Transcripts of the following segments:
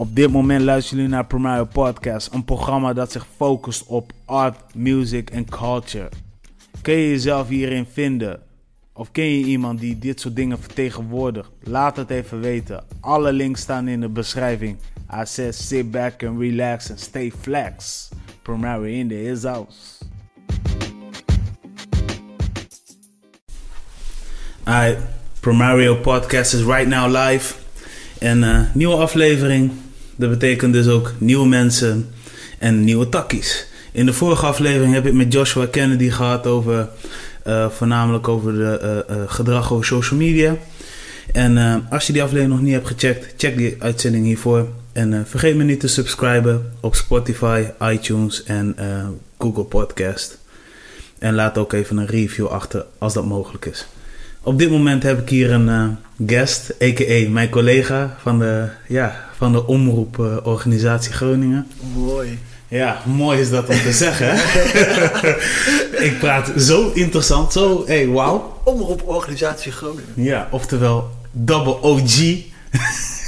Op dit moment luisteren jullie naar Primario Podcast, een programma dat zich focust op art, music en culture. Kun je jezelf hierin vinden? Of ken je iemand die dit soort dingen vertegenwoordigt? Laat het even weten. Alle links staan in de beschrijving. I sit back and relax and stay flex. Primario in the his house. Alright, Primario Podcast is right now live. En uh, nieuwe aflevering. Dat betekent dus ook nieuwe mensen en nieuwe takkies. In de vorige aflevering heb ik met Joshua Kennedy gehad over uh, voornamelijk over de uh, gedrag over social media. En als je die aflevering nog niet hebt gecheckt, check die uitzending hiervoor. En vergeet me niet te subscriben op Spotify, iTunes en Google Podcast. En laat ook even een review achter als dat mogelijk is. Op dit moment heb ik hier een guest, a.k.a. mijn collega van de, ja, van de omroeporganisatie Groningen. Mooi. Ja, mooi is dat om te zeggen. ik praat zo interessant, zo, hey, wauw. Omroeporganisatie Groningen. Ja, oftewel Double OG.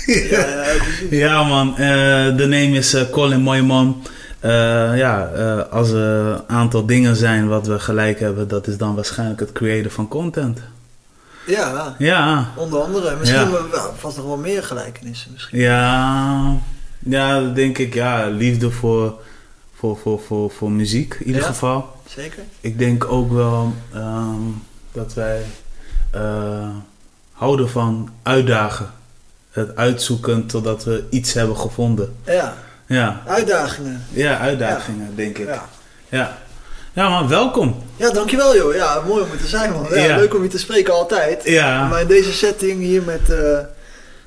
ja, ja, ja, man. Uh, de name is uh, Colin Mooiman. Uh, ja, als er een aantal dingen zijn wat we gelijk hebben, dat is dan waarschijnlijk het creëren van content. Ja, ja. onder andere. Misschien ja. wel, vast nog wel meer gelijkenissen. Misschien. Ja, ja, denk ik. Ja, liefde voor, voor, voor, voor, voor muziek in ieder Ja? geval. Zeker? Ik denk ook wel ehm, dat wij eh, houden van uitdagen. Het uitzoeken totdat we iets hebben gevonden. Ja, Ja, uitdagingen. ja uitdagingen denk ik. Ja. Ja. maar welkom. ja, dankjewel joh. Ja, mooi om er te zijn man. Ja, Ja. Leuk om je te spreken altijd. Ja, Maar in deze setting hier met eh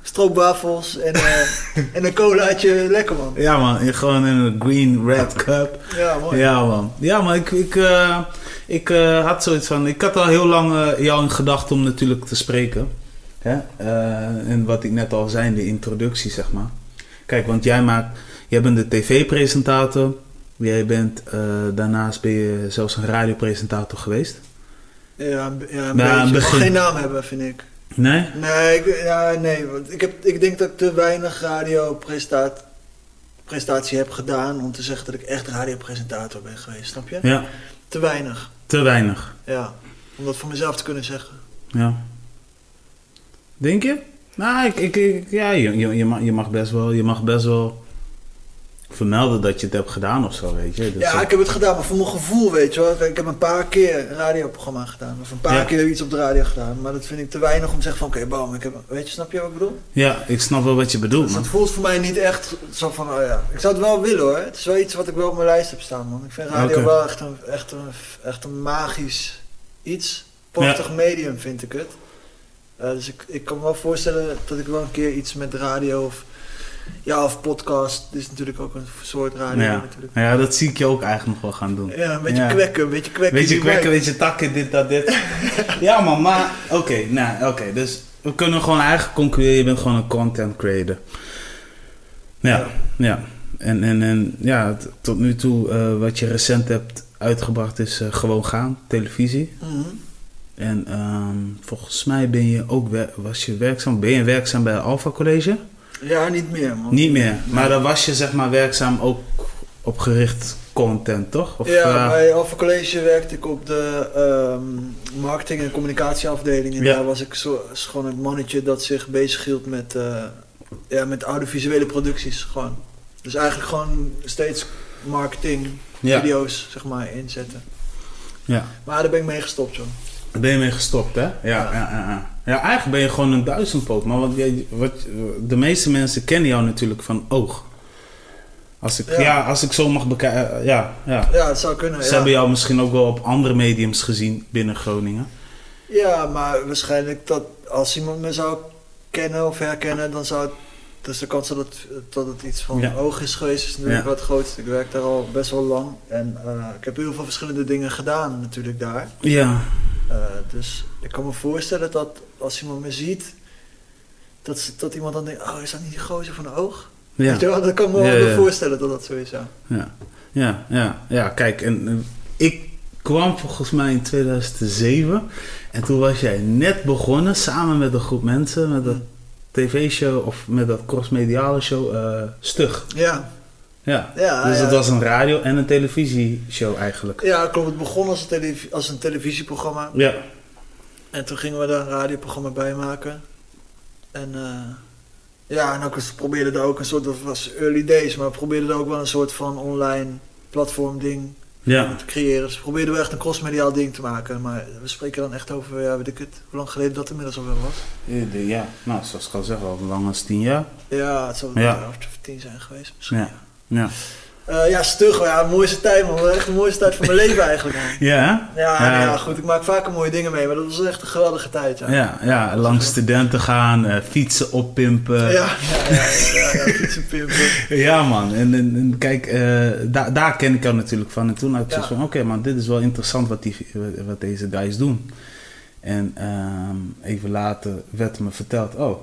stroopwafels en, eh, en een colaatje, lekker man. ja man, gewoon in een green red cup. Ja, mooi. Ja man. Ja man, ik, ik, eh, ik had zoiets van... Ik had al heel lang jou in gedachten om natuurlijk te spreken. Hè? En wat ik net al zei in de introductie, zeg maar. Kijk, want jij maakt... Jij bent de tv-presentator. Jij bent... eh, daarnaast ben je zelfs een radiopresentator geweest. Ja, ja, een beetje. Mag geen naam hebben, vind ik. Nee? Nee, ik, ja, nee want ik, heb, ik denk dat ik te weinig radiopresentatie heb gedaan om te zeggen dat ik echt radiopresentator ben geweest, snap je? Ja, Te weinig, te weinig. ja. Om dat voor mezelf te kunnen zeggen. Ja. Denk je? Nou, ik, ik, ik- ja, je, je, je, mag, je, mag best wel, je mag best wel vermelden dat je het hebt gedaan of zo, weet je. Ja, ik heb het gedaan, maar voor mijn gevoel, weet je wel. Ik heb een paar keer een radioprogramma gedaan. Of een paar Ja. keer iets op de radio gedaan. Maar dat vind ik te weinig om te zeggen van, oké, bam, ik heb... Weet je, snap je wat ik bedoel? ja, ik snap wel wat je bedoelt, Dus man. het voelt voor mij niet echt zo van, oh ja. Ik zou het wel willen hoor. Het is wel iets wat ik wel op mijn lijst heb staan, man. Ik vind radio wel echt een, echt, een, echt een magisch iets. Prachtig medium vind ik het. Eh, dus ik, ik kan me wel voorstellen dat ik wel een keer iets met radio of, ja, of podcast. Is natuurlijk ook een soort radio Ja. natuurlijk. ja, dat zie ik je ook eigenlijk nog wel gaan doen. Ja, een beetje Ja. kwekken, een beetje kwekken. Weet je, die kwekken, mic. weet je, takken, dit, dat, dit. ja, man, maar oké, nou, oké. dus we kunnen gewoon eigenlijk concluderen, je bent gewoon een content creator. Ja, ja. Ja. En, en, en ja, tot nu toe, eh, wat je recent hebt uitgebracht is eh, Gewoon Gaan, televisie. Mhm. En ehm, volgens mij ben je ook, was je werkzaam, ben je werkzaam bij Alpha College? Ja, niet meer man. Niet meer, maar dan was je zeg maar werkzaam ook op gericht content, toch? Of, ja, eh, bij Alpha College werkte ik op de ehm, marketing- en communicatieafdeling. En Ja. daar was ik zo, gewoon het mannetje dat zich bezighield met, eh ja, met audiovisuele producties. Gewoon. Dus eigenlijk gewoon steeds marketing, ja. video's zeg maar, inzetten. ja. Maar daar ben ik mee gestopt, joh. Daar ben je mee gestopt, hè? Ja, ja. Ja. Ja, ja. eigenlijk ben je gewoon een duizendpoot. Maar wat, wat, de meeste mensen kennen jou natuurlijk van oog. Als ik, ja. Ja. als ik zo mag bekijken, ja, ja. Ja, het zou kunnen. Ze ja. hebben jou misschien ook wel op andere mediums gezien binnen Groningen. Ja, maar waarschijnlijk dat als iemand me zou kennen of herkennen, dan zou het. Dus de kans dat het, dat het iets van Ja. oog is geweest, is natuurlijk wat groot. Ik werk daar al best wel lang en eh, ik heb heel veel verschillende dingen gedaan natuurlijk daar. Ja, Eh, dus ik kan me voorstellen dat als iemand me ziet, dat, dat iemand dan denkt, oh is dat niet die gozer van de oog? ja, Weet je wel? Dat kan me wel Ja, ja. voorstellen dat dat zo is, ja. ja, ja, ja, ja. Kijk, en, eh, ik kwam volgens mij in 2007. En toen was jij net begonnen samen met een groep mensen met het tv-show of met dat crossmediale show eh, Stug. Ja, Ja. ja, dus ja. het was een radio- en een televisieshow eigenlijk. Ja, klopt. Het begon als een, als een televisieprogramma. Ja. En toen gingen we daar een radioprogramma bij maken. En eh, ja, en ook eens probeerden er ook een soort, dat was early days, maar we probeerden er ook wel een soort van online platform ding Ja. te creëren. Dus we probeerden wel echt een crossmediaal ding te maken. Maar we spreken dan echt over, ja, weet ik het, hoe lang geleden dat inmiddels alweer was. Ja, nou, zoals ik al zeg, al lang als tien jaar. Ja, het zou een Ja. jaar of tien zijn geweest misschien. Ja. Ja. Eh, ja, stug, ja, mooiste tijd man. Echt de mooiste tijd van mijn leven eigenlijk man. Ja? Ja, Ja. nou ja, goed, ik maak vaker mooie dingen mee, maar dat was echt een geweldige tijd. Ja, Ja, ja, langs studenten gaan, eh, fietsen oppimpen. ja, ja, ja, fietsen pimpen. Ja, man. En, en, en kijk, eh, daar daar ken ik jou natuurlijk van. En toen had ik zoiets van, oké man, dit is wel interessant wat, die, wat deze guys doen. En ehm, even later werd me verteld, oh,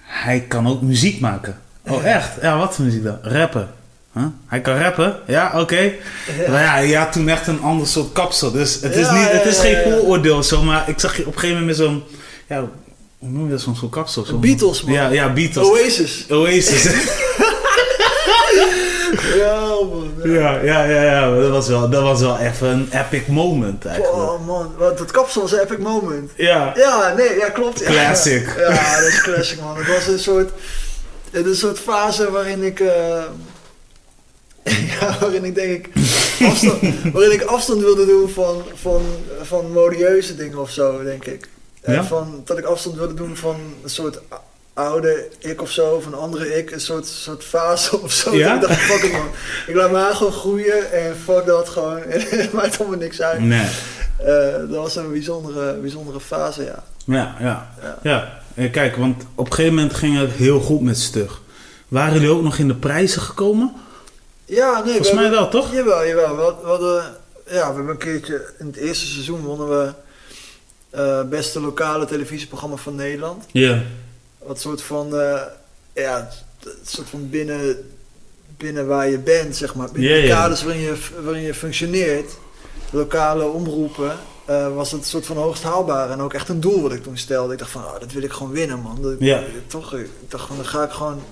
hij kan ook muziek maken. Oh, echt? Ja, wat voor muziek dan? Rappen. Huh? Hij kan rappen? Ja, oké. Ja. Maar ja, je had toen echt een ander soort kapsel. Dus het is, Ja, niet, het is ja, geen ja, ja. vooroordeel zo, maar ik zag je op een gegeven moment met zo'n, ja, hoe noem je dat, zo'n soort kapsel? Zo'n- Beatles, man. Ja, ja, Beatles. Oasis. Oasis. Ja, man. Ja, ja, ja, ja. Dat was wel, dat was wel even een epic moment eigenlijk. Oh man, wat, dat kapsel was een epic moment. Ja. Ja, nee, ja klopt. Ja. Classic. Ja, dat is classic man. Het was een soort, een soort fase waarin ik, eh, ja, waarin ik denk ik, afstand, waarin ik afstand wilde doen van, van, van modieuze dingen of zo, denk ik. Ja? van, dat ik afstand wilde doen van een soort oude ik of zo, of een andere ik, een soort, soort fase of zo. Ja? Ik dacht, fuck it man. Ik laat me gewoon groeien en fuck dat gewoon. Het maakt allemaal niks uit. Nee. Eh, dat was een bijzondere, bijzondere fase, ja. Ja, ja. Ja. Ja. En kijk, want op een gegeven moment ging het heel goed met Stug. Waren jullie ook nog in de prijzen gekomen? Ja, nee. Volgens we mij hebben- wel, toch? Jawel, jawel. We, had- we hadden, ja, we hebben een keertje in het eerste seizoen wonnen we eh beste lokale televisieprogramma van Nederland. Ja. Wat soort van, eh, ja, het soort van binnen, binnen waar je bent, zeg maar. Binnen de kaders waarin je, waarin je functioneert, lokale omroepen, eh, was het een soort van hoogst haalbaar. En ook echt een doel wat ik toen stelde. Ik dacht van, oh, dat wil ik gewoon winnen, man. Dat, Ja. Toch, ik dacht van, dan ga ik gewoon,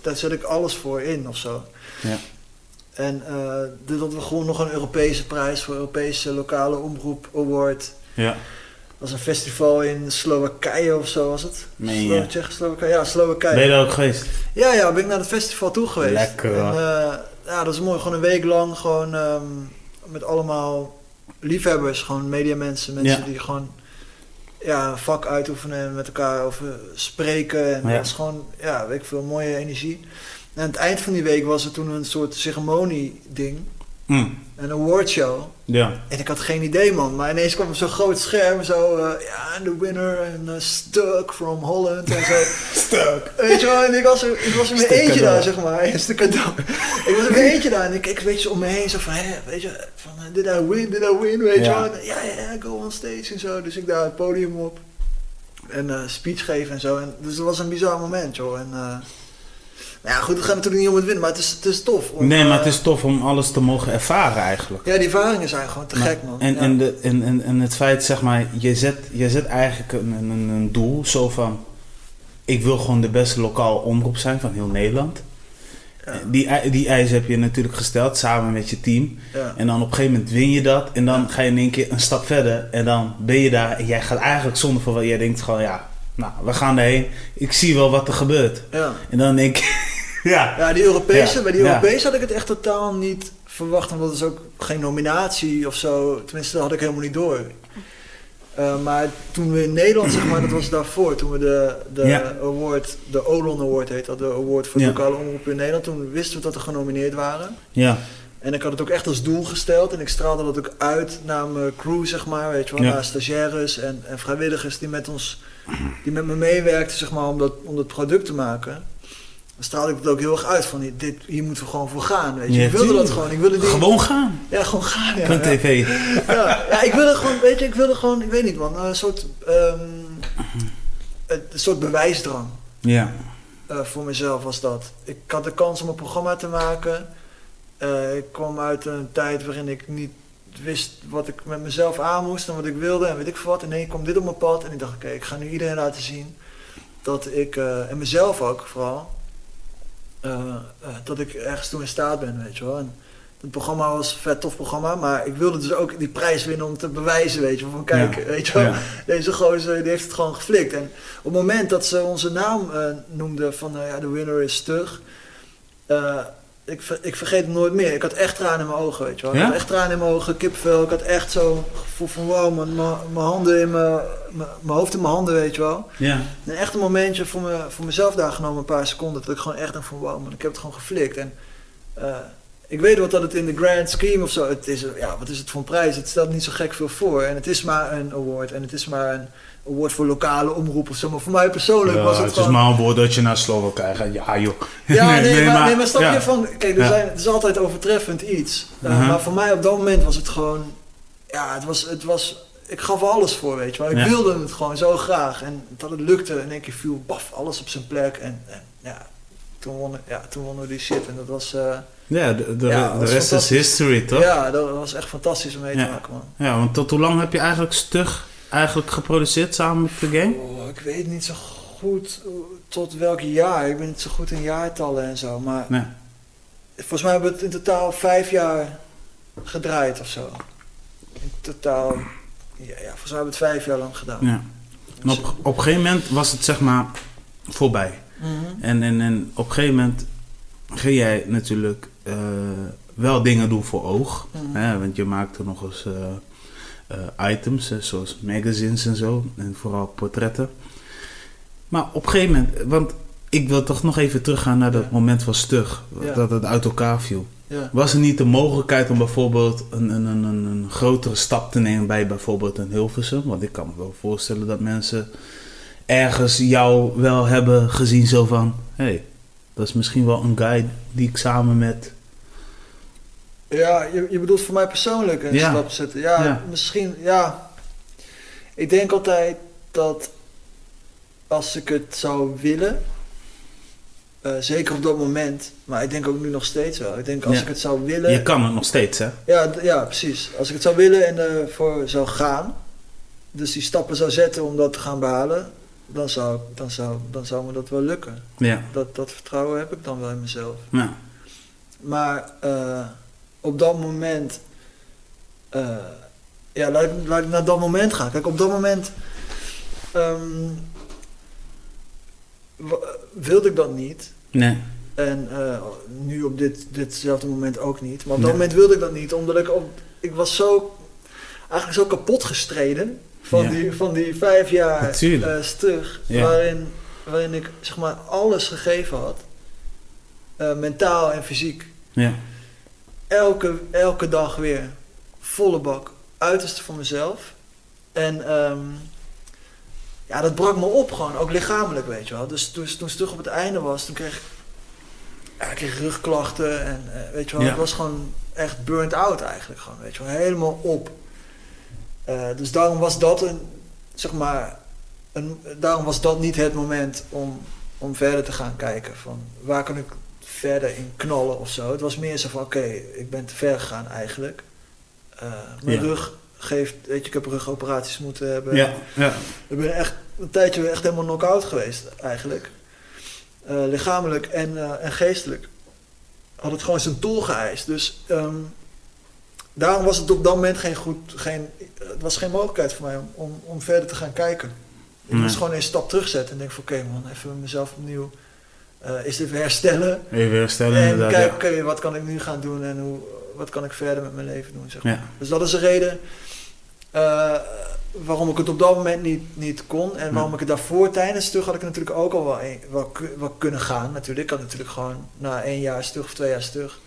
daar zet ik alles voor in of zo. Ja. En eh, dit hadden we gewoon nog een Europese prijs voor Europese lokale omroep award. Ja. Dat was een festival in Slowakije of zo was het. Meen Slo-? Tsjechoslowakije, ja, Slowakije. Ben je daar ook geweest? Ja, ja, ben ik naar het festival toe geweest. Lekker, En, eh, ja, dat is mooi. Gewoon een week lang gewoon ehm, met allemaal liefhebbers, gewoon mediamensen, mensen Ja. die gewoon ja, een vak uitoefenen en met elkaar over spreken. En Ja. dat was gewoon, ja, weet ik veel, mooie energie. En aan het eind van die week was er toen een soort ceremonie-ding, Mm. een awardshow. Ja. En ik had geen idee, man. Maar ineens kwam er zo'n groot scherm, zo, eh, ja, de winner, en eh, Stuck from Holland, en zo. Stuk. Weet je wel, en ik was er, ik was Stuk eentje daar, zeg maar. Een cadeau. ik was er met eentje daar en ik keek een beetje zo om me heen, zo van, hé, weet je, van, eh, did I win, did I win, weet je Ja. wel. En, Ja, ja, ja, go on stage en zo. Dus ik daar het podium op en speech geven en zo. En, dus dat was een bizar moment, joh. En, nou ja, goed, het gaat natuurlijk niet om het winnen, maar het is, het is tof. om, Nee, maar eh, het is tof om alles te mogen ervaren eigenlijk. Ja, die ervaringen zijn gewoon te Maar- gek, man. En, ja. en, de, en, en, en het feit, zeg maar, je zet, je zet eigenlijk een, een, een doel zo van... Ik wil gewoon de beste lokale omroep zijn van heel Nederland. Ja. Die, die eis heb je natuurlijk gesteld samen met je team. ja. En dan op een gegeven moment win je dat. En dan ga je in één keer een stap verder. En dan ben je daar. En jij gaat eigenlijk zonder voor wat jij denkt gewoon ja. Nou, we gaan erheen. Ik zie wel wat er gebeurt. ja. En dan denk ik. Ja. Ja, die Europese, bij die. Europese had ik het echt totaal niet verwacht, want dat is ook geen nominatie of zo. Tenminste, dat had ik helemaal niet door. Eh, maar toen we in Nederland, zeg maar, dat was daarvoor, toen we de, de Ja. award, de Olon Award heet dat, de award voor Ja. lokale omroep in Nederland, toen wisten we dat er genomineerd waren. Ja. En ik had het ook echt als doel gesteld en ik straalde dat ook uit naar mijn crew, zeg maar, weet je wel, Ja. naar stagiaires en, en vrijwilligers die met ons, die met me meewerkten, zeg maar, om dat, om dat product te maken. Dan straalde ik het ook heel erg uit van, dit, hier moeten we gewoon voor gaan, weet je. Ja, ik wilde dat gewoon, ik wilde die, Gewoon gaan. ja, gewoon gaan, ja. TV. Ja, ja, ik wilde gewoon, weet je, ik wilde gewoon, ik weet niet man, een soort, ehm, een soort bewijsdrang. Ja. Eh, voor mezelf was dat. Ik had de kans om een programma te maken. Eh, ik kwam uit een tijd waarin ik niet wist wat ik met mezelf aan moest en wat ik wilde en weet ik veel wat. En nee, kwam dit op mijn pad en ik dacht, oké, ik ga nu iedereen laten zien dat ik, eh, en mezelf ook vooral, eh, eh, dat ik ergens toe in staat ben, weet je wel. En het programma was een vet tof programma, maar ik wilde dus ook die prijs winnen om te bewijzen, weet je wel. Van kijk, Ja. weet je wel, Ja. deze gozer die heeft het gewoon geflikt. En op het moment dat ze onze naam eh, noemden van, nou ja, de winner is stug, ik, ik vergeet het nooit meer. Ik had echt tranen in mijn ogen, weet je wel. Ik Ja? had echt tranen in mijn ogen, kipvel. Ik had echt zo gevoel van, wow, mijn, mijn, handen in mijn, mijn, mijn hoofd in mijn handen, weet je wel. Ja. Een echt een momentje voor, me, voor mezelf daar genomen, een paar seconden. Dat ik gewoon echt dacht van, wow man, ik heb het gewoon geflikt. En eh, ik weet wat dat het in de grand scheme of zo, het is, ja, wat is het voor een prijs? Het stelt niet zo gek veel voor. En het is maar een award. En het is maar een award voor lokale omroep of zo. Maar voor mij persoonlijk Ja, was het, het gewoon... is maar een woord dat je naar Slovo krijgt. Ja, joh. Ja, nee, maar, nee, maar snap ja. je van... Kijk, er zijn, het is altijd overtreffend iets. Uh, Mhm. Maar voor mij op dat moment was het gewoon... Ja, het was... Het was ik gaf er alles voor, weet je wel. Ik Ja. wilde het gewoon zo graag. En dat het lukte. In één keer viel baf, alles op zijn plek. En, en ja, toen wonnen, ja, toen wonnen we die shit. En dat was... eh, Ja, de, de, Ja, de rest is history, toch? ja, dat was echt fantastisch om mee te maken, man. Ja, want tot hoe lang heb je eigenlijk stug eigenlijk geproduceerd samen met de gang? Oh, ik weet niet zo goed eh, tot welk jaar. Ik ben niet zo goed in jaartallen en zo. Maar Nee. Volgens mij hebben we het in totaal vijf jaar gedraaid of zo. In totaal, ja, ja volgens mij hebben we het vijf jaar lang gedaan. Ja. En op, op een gegeven moment was het zeg maar voorbij. Mhm. En, en, en op een gegeven moment ging jij natuurlijk eh, wel dingen doen voor oog. Mhm. Hè, want je maakte nog eens eh, items, hè, zoals magazines en zo. En vooral portretten. Maar op een gegeven moment, want ik wil toch nog even teruggaan naar dat Ja. moment van stug. Ja. Dat het uit elkaar viel. Ja. Was er niet de mogelijkheid om bijvoorbeeld een, een, een, een, een grotere stap te nemen bij bijvoorbeeld een Hilversum? Want ik kan me wel voorstellen dat mensen ergens jou wel hebben gezien zo van... Hé, hey, dat is misschien wel een guy die ik samen met... Ja, je, je bedoelt voor mij persoonlijk een Ja. stap zetten. Ja, Ja. misschien, ja. Ik denk altijd dat als ik het zou willen, eh, zeker op dat moment, maar ik denk ook nu nog steeds wel. Ik denk als Ja. ik het zou willen, Je kan het nog steeds, hè? Ja, ja, precies. Als ik het zou willen en ervoor zou gaan, dus die stappen zou zetten om dat te gaan behalen, dan zou, dan zou, dan zou me dat wel lukken. Ja. Dat, dat vertrouwen heb ik dan wel in mezelf. ja. Maar eh, op dat moment, eh, ja, laat ik, laat ik naar dat moment gaan. Kijk, op dat moment ehm, wilde ik dat niet. Nee. En eh, nu op dit, ditzelfde moment ook niet. Maar op dat Nee. moment wilde ik dat niet, omdat ik op, ik was zo, eigenlijk zo kapot gestreden van, Ja. die, van die vijf jaar eh, stug, Ja. waarin, waarin ik zeg maar alles gegeven had, mentaal en fysiek. Ja. Elke, elke dag weer volle bak, uiterste van mezelf. En ehm, ja, dat brak me op gewoon, ook lichamelijk, weet je wel. Dus toen, toen Stug op het einde was, toen kreeg ik, ja, ik kreeg rugklachten en eh, weet je wel, Ja. ik was gewoon echt burnt out eigenlijk gewoon, weet je wel, helemaal op. Eh, dus daarom was dat een, zeg maar, een, daarom was dat niet het moment om, om verder te gaan kijken van waar kan ik verder in knallen of zo. Het was meer zo van oké, ik ben te ver gegaan eigenlijk. Eh, mijn Ja. rug geeft, weet je, ik heb rugoperaties moeten hebben. Ja. Ja. Ik ben echt een tijdje echt helemaal knock-out geweest eigenlijk. Eh, lichamelijk en, eh, en geestelijk. Had het gewoon zijn tol geëist. Dus ehm, daarom was het op dat moment geen goed, geen, het was geen mogelijkheid voor mij om, om, om verder te gaan kijken. Ik Nee. moest gewoon een stap terugzetten en denk van oké man, even mezelf opnieuw. Eh is weer herstellen? Even herstellen en inderdaad. kijk, ja. oké, wat kan ik nu gaan doen en hoe, wat kan ik verder met mijn leven doen? Zeg maar. Ja. Dus dat is de reden eh, waarom ik het op dat moment niet, niet kon. En waarom ik het daarvoor tijdens stug had ik natuurlijk ook al wel, een- wel, ku- wel kunnen gaan. Natuurlijk. Ik had natuurlijk gewoon na één jaar stug of twee jaar stug.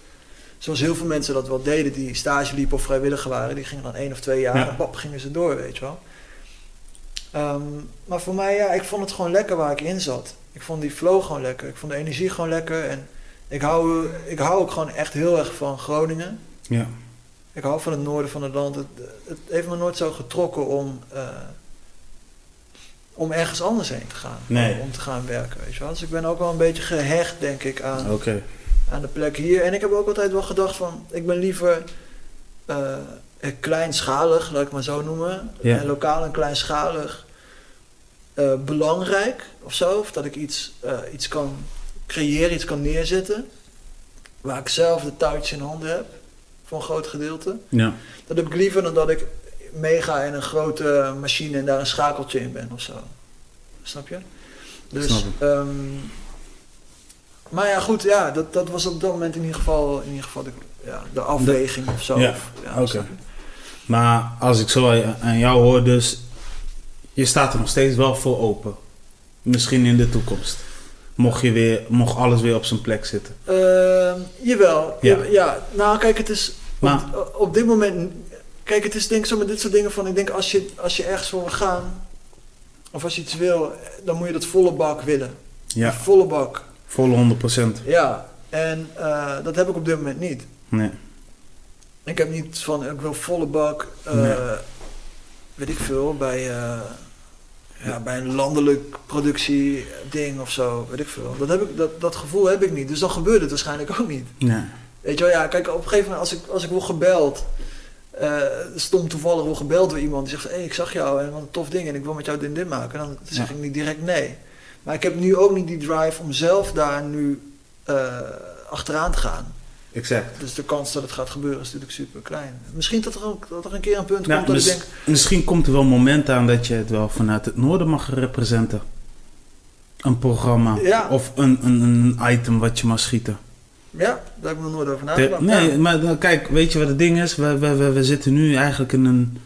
Zoals heel veel mensen dat wel deden die stage liepen of vrijwilliger waren. Die gingen dan één of twee jaar Ja. en bap, gingen ze door, weet je wel. Ehm, maar voor mij, ja, ik vond het gewoon lekker waar ik in zat. Ik vond die flow gewoon lekker. Ik vond de energie gewoon lekker. En ik hou, ik hou ook gewoon echt heel erg van Groningen. Ja. Ik hou van het noorden van het land. Het, het heeft me nooit zo getrokken om, eh, om ergens anders heen te gaan. Nee. Om, om te gaan werken, weet je wel. Dus ik ben ook wel een beetje gehecht, denk ik, aan, aan de plek hier. En ik heb ook altijd wel gedacht van, ik ben liever eh, kleinschalig, laat ik maar zo noemen. Ja. En lokaal en kleinschalig. Eh, belangrijk of zo. Of dat ik iets, eh, iets kan creëren, iets kan neerzetten. Waar ik zelf de touch in handen heb. Voor een groot gedeelte. Ja. Dat heb ik liever dan dat ik meega in een grote machine en daar een schakeltje in ben of zo. Snap je? Dus, ehm, maar ja, goed, ja, dat, dat was op dat moment in ieder geval, in ieder geval de, ja, de afweging of zo. Ja, oké. Maar als ik zo aan jou hoor, dus je staat er nog steeds wel voor open. Misschien in de toekomst. Mocht, je weer, mocht alles weer op zijn plek zitten. Ehm, jawel. Ja. Ja. Nou, kijk, het is Maar- op, op dit moment. Kijk, het is denk ik zo met dit soort dingen van. Ik denk als je, als je ergens voor wil gaan. Of als je iets wil, dan moet je dat volle bak willen. Ja, volle bak. volle 100%. Ja. En eh, dat heb ik op dit moment niet. Nee. Ik heb niet van, ik wil volle bak. eh, Nee. Weet ik veel, bij, eh, ja, bij een landelijk productieding of zo. Weet ik veel. Dat, heb ik, dat, dat gevoel heb ik niet. Dus dan gebeurt het waarschijnlijk ook niet. Nee. Weet je wel, ja, kijk, op een gegeven moment als ik, als ik word gebeld, eh stom toevallig word gebeld door iemand die zegt, hé, ik zag jou en wat een tof ding en ik wil met jou dit en dit maken, dan zeg Ja. ik niet direct nee. Maar ik heb nu ook niet die drive om zelf daar nu eh, achteraan te gaan. Exact. Dus de kans dat het gaat gebeuren is natuurlijk super klein. Misschien dat er ook dat er een keer een punt Ja, komt dat ik denk, Misschien komt er wel een moment aan dat je het wel vanuit het noorden mag representen. Een programma. Ja. Of een, een, een item wat je mag schieten. ja, daar heb ik nog nooit over nagedacht. nee, Ja. maar kijk, weet je wat het ding is? We, we, we, we zitten nu eigenlijk in een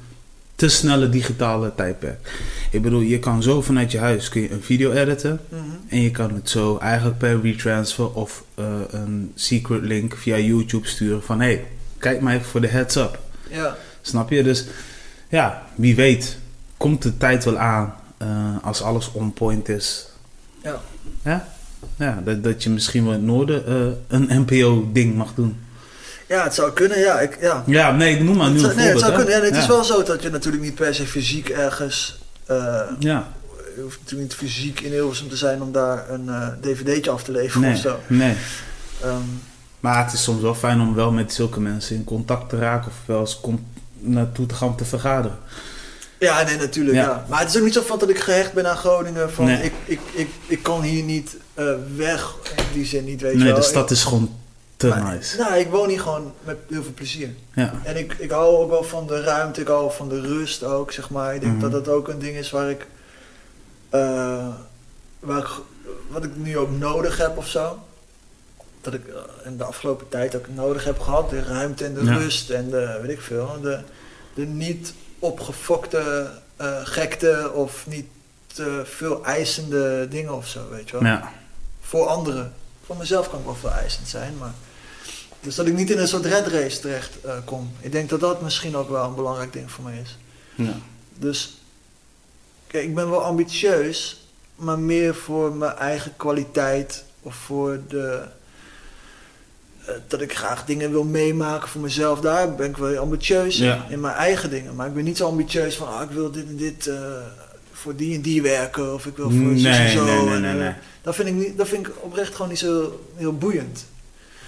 te snelle digitale tijdperk. Ik bedoel, je kan zo vanuit je huis kun je een video editen. Mhm. En je kan het zo eigenlijk per retransfer of eh, een secret link via YouTube sturen van... Hey, kijk maar even voor de heads up. ja. Snap je? Dus ja, wie weet komt de tijd wel aan eh, als alles on point is. Ja. Ja? Ja, dat, dat je misschien wel in het noorden eh, een NPO-ding mag doen. Ja, het zou kunnen, ja. Ik, ja. Ja, nee, noem maar nu Het zou, nee, het zou hè? kunnen. Ja, het ja. is wel zo dat je natuurlijk niet per se fysiek ergens... eh, Ja, Je hoeft natuurlijk niet fysiek in Hilversum te zijn om daar een eh, dvd'tje af te leveren nee, of zo. nee. Ehm, Maar het is soms wel fijn om wel met zulke mensen in contact te raken of wel eens naartoe te gaan om te vergaderen. ja, nee, natuurlijk. Ja. Ja. Maar het is ook niet zo van dat ik gehecht ben aan Groningen. Van Nee. ik, ik, ik, ik kan hier niet eh, weg. In die zin niet, weet je nee, wel. de stad Ik- is gewoon te maar- nice. Nou, ik woon hier gewoon met heel veel plezier. Ja, En ik, ik hou ook wel van de ruimte, ik hou van de rust ook, zeg maar. Ik denk Mhm. dat dat ook een ding is waar ik, eh, waar ik, wat ik nu ook nodig heb of zo. Dat ik eh, in de afgelopen tijd ook nodig heb gehad. De ruimte en de Ja. rust en de, weet ik veel, de, de niet opgefokte eh, gekte of niet te veel eisende dingen of zo, weet je wel. ja. Voor anderen. Voor mezelf kan ik wel veel eisend zijn, maar... Dus dat ik niet in een soort red race terecht eh, kom. Ik denk dat dat misschien ook wel een belangrijk ding voor mij is. ja. Dus, kijk, ik ben wel ambitieus, maar meer voor mijn eigen kwaliteit of voor de. eh, dat ik graag dingen wil meemaken voor mezelf. Daar ben ik wel ambitieus in, Ja. in mijn eigen dingen. Maar ik ben niet zo ambitieus van, ah, ik wil dit en dit eh, voor die en die werken. Of ik wil voor Nee, zus en zo. nee, nee, En, nee, nee. Dat, vind ik niet, dat vind ik oprecht gewoon niet zo heel boeiend.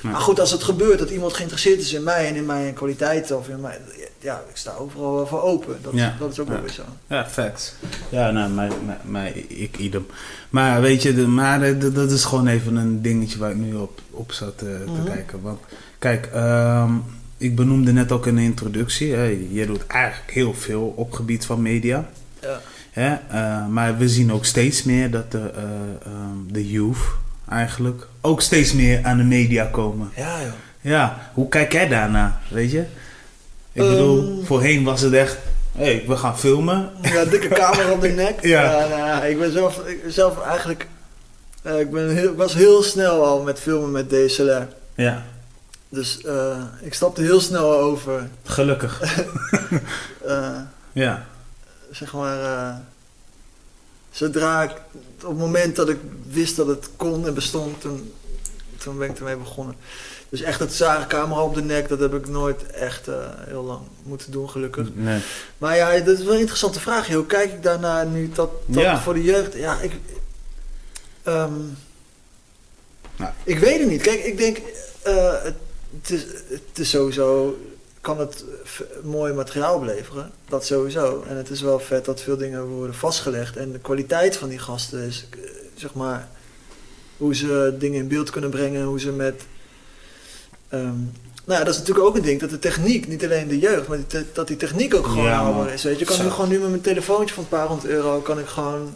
Maar goed, als het gebeurt dat iemand geïnteresseerd is in mij en in mijn kwaliteiten of in mijn. Ja, ik sta overal wel voor open. Dat, Ja. dat is ook wel weer zo. Ja, facts. Ja, nou, mij, mij, mij- ik idem. Maar weet je, de, maar eh, dat is gewoon even een dingetje waar ik nu op, op zat eh, te Mhm. kijken. Want kijk, ehm, ik benoemde net ook in de introductie, hè, je doet eigenlijk heel veel op gebied van media. Ja. Hè? eh, maar we zien ook steeds meer dat de, eh, ehm, de youth eigenlijk ook steeds meer aan de media komen. Ja, joh. Ja, hoe kijk jij daarna, weet je? Ik Ehm. bedoel, voorheen was het echt, hé, hey, we gaan filmen. Ja, dikke camera op de nek. Ja. nou, ik ben zelf, ik, zelf eigenlijk. eh, ik ben heel, was heel snel al met filmen met DSLR. Ja, Dus eh, ik stapte heel snel over. gelukkig. eh, Ja, zeg maar. Zodra ik. Op het moment dat ik wist dat het kon en bestond, toen, toen ben ik ermee begonnen. Dus echt het zagen camera op de nek, dat heb ik nooit echt eh, heel lang moeten doen, gelukkig. nee. Maar ja, dat is wel een interessante vraag. Hoe kijk ik daarnaar nu dat, dat Ja. voor de jeugd? Ja, ik. ehm, Nou. Ik weet het niet. Kijk, ik denk. eh, het, het, is, het is sowieso kan het v- mooi materiaal opleveren. Dat sowieso. En het is wel vet dat veel dingen worden vastgelegd. En de kwaliteit van die gasten is, eh, zeg maar, hoe ze dingen in beeld kunnen brengen, hoe ze met. ehm, nou ja, dat is natuurlijk ook een ding, dat de techniek, niet alleen de jeugd, maar die te- dat die techniek ook gewoon Ja, man. is. Weet je, je kan Zo. nu gewoon nu met mijn telefoontje van een paar honderd euro, kan ik gewoon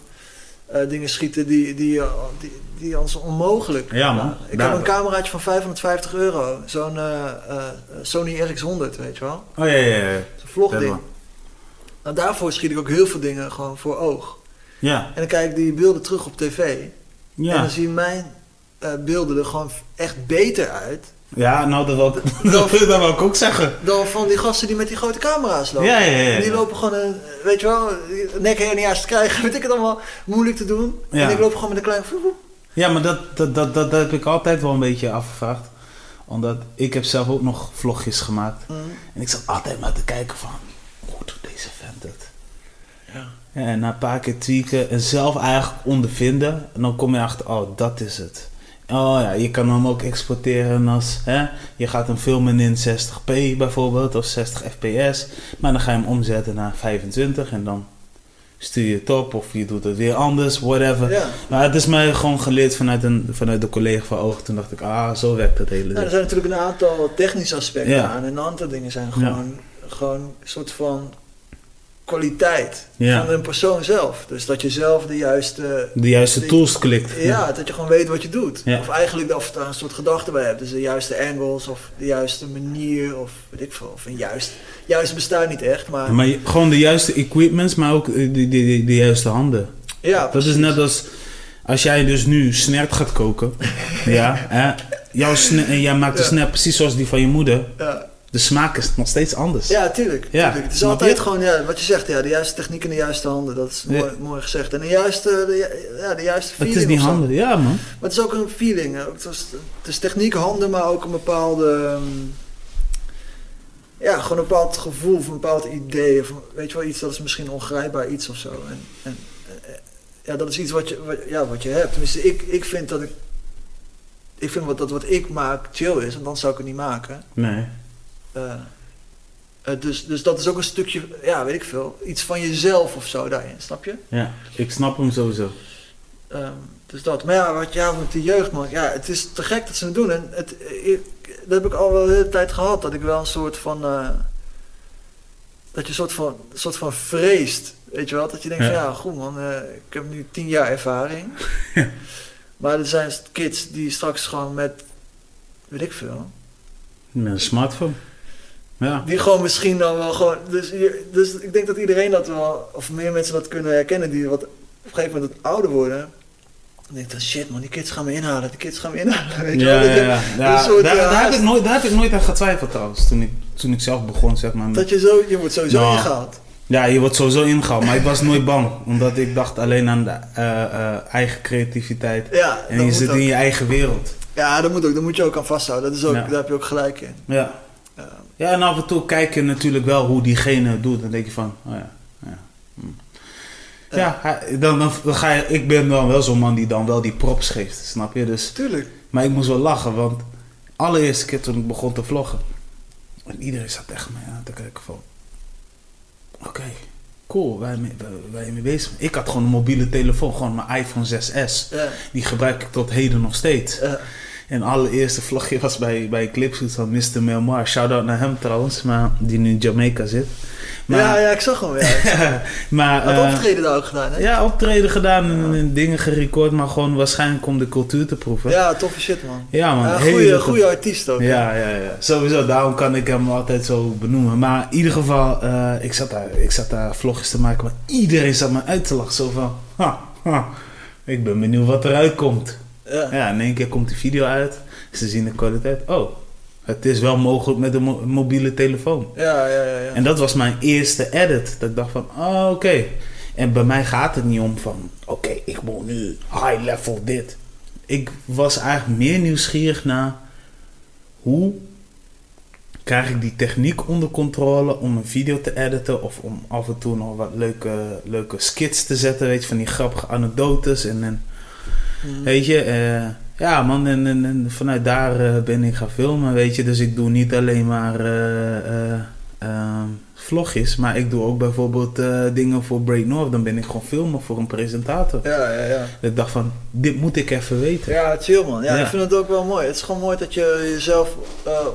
eh, dingen schieten die, die, eh, die, die anders onmogelijk Ja, man. waren. Ik heb een cameraatje van 550 euro, zo'n eh, Sony RX100, weet je wel. Oh ja, ja, ja. Zo'n vlogding. Nou, daarvoor schiet ik ook heel veel dingen gewoon voor oog. Ja, En dan kijk ik die beelden terug op tv. En ja. dan zien mijn beelden er gewoon echt beter uit. Ja, nou, dat wil, ik, dat wil, dat wil ik ook zeggen. Dan van die gasten die met die grote camera's lopen. Ja, ja, ja. En die lopen gewoon, een, weet je wel, nekhernia's te krijgen. Weet ik het allemaal moeilijk te doen. Ja. En ik loop gewoon met een klein... Ja, maar dat, dat, dat, dat, heb ik altijd wel een beetje afgevraagd. Omdat ik heb zelf ook nog vlogjes gemaakt. Mm. En ik zat altijd maar te kijken van, hoe doet deze vent het? Ja. Ja, en na een paar keer tweaken en zelf eigenlijk ondervinden. En dan kom je achter, oh, dat is het. Oh ja, je kan hem ook exporteren als, hè, je gaat hem filmen in 60p bijvoorbeeld, of 60 fps. Maar dan ga je hem omzetten naar 25 en dan stuur je het op of je doet het weer anders, whatever. Ja. Maar het is mij gewoon geleerd vanuit, een, vanuit de collega van Oog. Toen dacht ik, ah, zo werkt het hele Nou, er zijn natuurlijk een aantal technische aspecten Ja. aan. En een aantal dingen zijn gewoon, gewoon een soort van kwaliteit Ja. van een persoon zelf. Dus dat je zelf de juiste... De juiste die- tools klikt. Ja, dat je gewoon weet wat je doet. Ja. Of eigenlijk of daar een soort gedachte bij hebt. Dus de juiste angles of de juiste manier of weet ik veel. Of een juist... Juist bestaat niet echt, maar... Maar je- gewoon de juiste equipments, maar ook de, de, de, de juiste handen. ja, Dat is net als als jij dus nu snert gaat koken. ja, hè, jouw en jij maakt de snap precies zoals die van je moeder. Ja. De smaak is nog steeds anders. Ja, tuurlijk. Ja, tuurlijk. Het is altijd je? gewoon, ja, wat je zegt, ja, de juiste techniek in de juiste handen. Dat is Ja. mooi, mooi gezegd. En de juiste, de, ja, de juiste het feeling is die handen, ja man. Maar het is ook een feeling. hè. Het is, het is techniek, handen, maar ook een bepaalde... ehm, ja, gewoon een bepaald gevoel of een bepaald idee. Of, weet je wel, iets dat is misschien ongrijpbaar iets of zo. En, en, eh, ja, dat is iets wat je, wat, ja, wat je hebt. Tenminste, ik, ik vind dat ik... Ik vind wat, dat wat ik maak chill is, en dan zou ik het niet maken. Nee. Eh, eh, dus, dus dat is ook een stukje, ja, weet ik veel, iets van jezelf of zo daarin, snap je? Ja, ik snap hem sowieso. Ehm, dus dat. Maar ja, wat ja, met de jeugd, man, ja, het is te gek dat ze het doen. En het, ik, dat heb ik al wel de hele tijd gehad, dat ik wel een soort van, eh, dat je een soort van, een soort van vreest, weet je wel? Dat je denkt Ja. van, ja, goed man, eh, ik heb nu tien jaar ervaring. maar er zijn kids die straks gewoon met, weet ik veel, Met een smartphone. Ja. Die gewoon misschien dan wel gewoon. Dus, dus ik denk dat iedereen dat wel, of meer mensen dat kunnen herkennen, die wat op een gegeven moment wat ouder worden. Dan denk ik dan, shit man, die kids gaan me inhalen, die kids gaan me inhalen. Weet je Ja, wel? Ja, ja. Ja, soort, daar, daar, heb ik nooit, daar heb ik nooit aan getwijfeld trouwens. Toen ik, toen ik zelf begon, zeg maar. met- Dat je zo, je wordt sowieso Nou. ingehaald. Ja, je wordt sowieso ingehaald. Maar ik was nooit bang. Omdat ik dacht alleen aan de eh, eh, eigen creativiteit. Ja, En je zit ook. in je eigen wereld. ja, dat moet ook. Daar moet je ook aan vasthouden. Dat is ook. Daar heb je ook gelijk in. Ja. Ja. En af en toe kijk je natuurlijk wel hoe diegene het doet. Dan denk je van, oh ja. Ja, hm. Ja. hij- dan, dan, dan ga je, ik ben dan wel zo'n man die dan wel die props geeft, snap je? Dus, Tuurlijk. maar ik moest wel lachen, want allereerste keer toen ik begon te vloggen. En iedereen zat tegen mij aan te kijken van, oké, cool, waar waar je mee bezig. Ik had gewoon een mobiele telefoon, gewoon mijn iPhone 6S. Ja. Die gebruik ik tot heden nog steeds. Ja. En allereerste vlogje was bij, bij Clipshoot van Mr. Melmar. Shout-out naar hem trouwens, maar die nu in Jamaica zit. Maar, ja, ja, ik zag hem. Ja. maar Had eh, optreden daar ook gedaan, hè? ja, optreden gedaan en, en dingen gerecord, maar gewoon waarschijnlijk om de cultuur te proeven. Ja, toffe shit, man. Ja, man. Ja, tof. goeie artiest ook. Ja, ja, ja. Sowieso, daarom kan ik hem altijd zo benoemen. Maar in ieder geval, eh, ik, zat daar, ik zat daar vlogjes te maken, maar iedereen zat me uit te lachen. Zo van, ha, ha, ik ben benieuwd wat eruit komt. Ja. Ja, in één keer komt die video uit. Ze zien de kwaliteit. Oh, het is wel mogelijk met een mo- mobiele telefoon. Ja, ja, ja. ja. En dat was mijn eerste edit. Dat ik dacht van, oh, oké. En bij mij gaat het niet om van, oké, ik moet nu high level dit. Ik was eigenlijk meer nieuwsgierig naar hoe krijg ik die techniek onder controle om een video te editen of om af en toe nog wat leuke, leuke skits te zetten, weet je, van die grappige anekdotes en, en Mhm. Weet je, eh, Ja, man, en, en, en vanuit daar eh, ben ik gaan filmen, weet je. Dus ik doe niet alleen maar ehm, vlogjes, maar ik doe ook bijvoorbeeld dingen voor Break North. Dan ben ik gewoon filmen voor een presentator. Ja, ja, ja. Ik dacht van, dit moet ik even weten. Ja, chill man. Ja, Ja. ik vind het ook wel mooi. Het is gewoon mooi dat je jezelf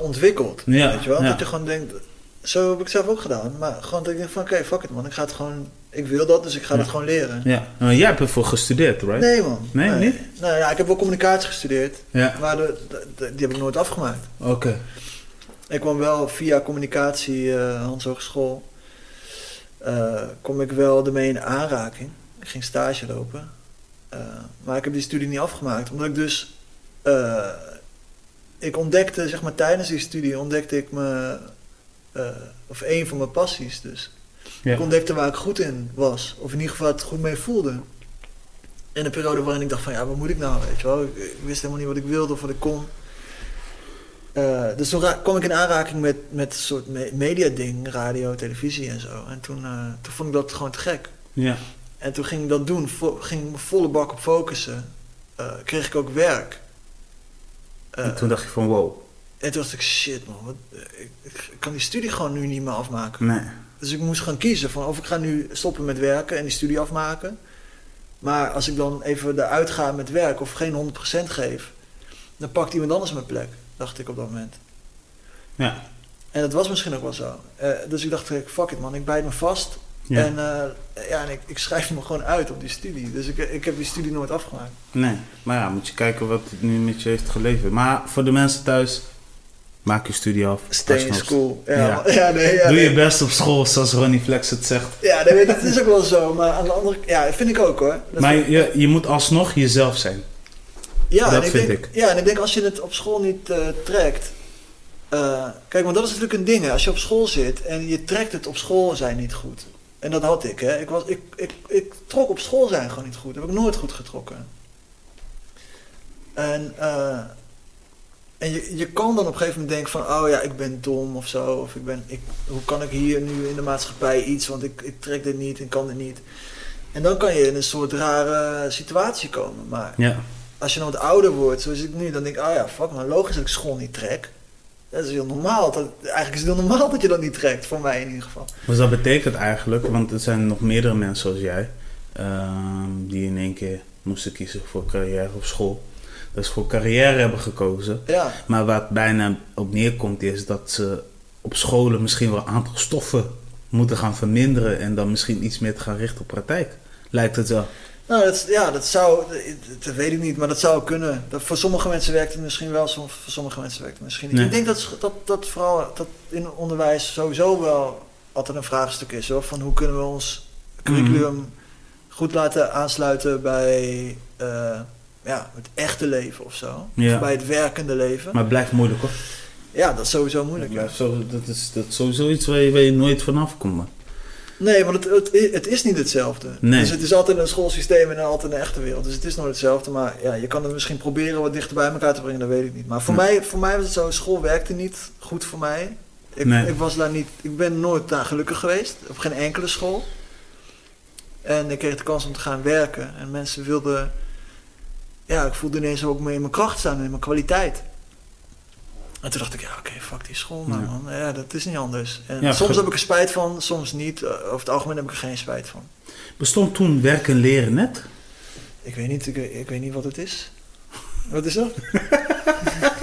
ontwikkelt. Ja, Weet je wel? ja. Dat je gewoon denkt, zo heb ik zelf ook gedaan. Maar gewoon dat ik denk van, oké, fuck it man. Ik ga het gewoon, ik wil dat, dus ik ga Ja. het gewoon leren. Ja, maar jij hebt ervoor gestudeerd, right? Nee man. Nee, niet? Nou ja, ik heb wel communicatie gestudeerd. Ja, Maar de, de- de- die heb ik nooit afgemaakt. oké. Ik kwam wel via communicatie, eh Hans Hogeschool, eh kom ik wel ermee in aanraking. Ik ging stage lopen. Eh, maar ik heb die studie niet afgemaakt, omdat ik dus... ik ontdekte, zeg maar tijdens die studie, ontdekte ik me... of een van mijn passies dus. Ik ontdekte waar ik goed in was. Of in ieder geval het goed mee voelde. In een periode waarin ik dacht van, ja, wat moet ik nou, weet je wel. Ik, ik wist helemaal niet wat ik wilde of wat ik kon. Eh, dus toen kwam ik in aanraking met, met een soort me media-ding, radio, televisie en zo. En toen, eh, toen vond ik dat gewoon te gek. Ja, En toen ging ik dat doen, ging ik me volle bak op focussen. Eh, kreeg ik ook werk. En toen dacht je van, wow. en toen dacht ik, shit man, wat, ik, ik kan die studie gewoon nu niet meer afmaken. Nee. Dus ik moest gaan kiezen van of ik ga nu stoppen met werken en die studie afmaken. Maar als ik dan even eruit ga met werk of geen 100% geef, dan pakt iemand anders mijn plek, dacht ik op dat moment. Ja. En dat was misschien ook wel zo. Eh, dus ik dacht, eh, fuck it man, ik bijt me vast. ja. En, eh, ja, en ik, ik schrijf me gewoon uit op die studie. Dus ik, ik heb die studie nooit afgemaakt. Nee, maar ja, moet je kijken wat het nu met je heeft geleverd. Maar voor de mensen thuis, maak je studie af. Stay in school. Ja, Ja. ja. nee, ja, Doe nee. je best op school, zoals Ronnie Flex het zegt. Ja, nee, dat is ook wel zo. Maar aan de andere ja, dat vind ik ook hoor. Dat maar je, je moet alsnog jezelf zijn. Ja, Dat vind denk, ik. Ja, en ik denk als je het op school niet eh, trekt. eh, kijk, want dat is natuurlijk een ding. Hè. Als je op school zit en je trekt het op school zijn niet goed. En dat had ik. Hè. Ik, was, ik, ik, ik trok op school zijn gewoon niet goed. Dat heb ik nooit goed getrokken. En, eh, en je, je kan dan op een gegeven moment denken van... Oh ja, ik ben dom of zo. Of ik ben, ik, hoe kan ik hier nu in de maatschappij iets? Want ik, ik trek dit niet en kan dit niet. En dan kan je in een soort rare situatie komen. Maar Ja. als je dan wat ouder wordt, zoals ik nu, dan denk ik, oh ja, fuck, maar logisch dat ik school niet trek. Dat is heel normaal. Dat, eigenlijk is het heel normaal dat je dat niet trekt, voor mij in ieder geval. Dus dat betekent eigenlijk, want er zijn nog meerdere mensen zoals jij, ehm, die in één keer moesten kiezen voor carrière op school. Dus voor carrière hebben gekozen. Ja, Maar wat bijna op neerkomt is dat ze op scholen misschien wel een aantal stoffen moeten gaan verminderen en dan misschien iets meer te gaan richten op praktijk. Lijkt het wel. nou, dat, ja, dat zou, dat, weet ik niet, maar dat zou kunnen. Dat, voor sommige mensen werkt het misschien wel, voor sommige mensen werkt het misschien niet. Nee. Ik denk dat, dat, dat vooral dat in onderwijs sowieso wel altijd een vraagstuk is, hoor. Van hoe kunnen we ons curriculum goed laten aansluiten bij eh, ja, het echte leven of zo. Ja. Of bij het werkende leven. Maar het blijft moeilijk hoor. Ja, dat is sowieso moeilijk. Ja. zo, dat, is, dat is sowieso iets waar je, waar je nooit vanaf komt. man. Nee, want het, het, het is niet hetzelfde. Nee. Dus het is altijd een schoolsysteem en altijd een echte wereld. Dus het is nooit hetzelfde. Maar ja, je kan het misschien proberen wat dichter bij elkaar te brengen, dat weet ik niet. Maar voor, Nee. mij, voor mij was het zo, school werkte niet goed voor mij. Ik, Nee. ik was daar niet, ik ben nooit daar gelukkig geweest. Op geen enkele school. En ik kreeg de kans om te gaan werken. En mensen wilden, ja, ik voelde ineens ook mee in mijn kracht staan en in mijn kwaliteit. En toen dacht ik, ja, oké, fuck die school maar, Ja. man. Ja, dat is niet anders. En Ja, soms heb ik er spijt van, soms niet. Eh, Over het algemeen heb ik er geen spijt van. Bestond toen werk en leren net? Ik weet niet, ik, ik weet niet wat het is. Wat is dat?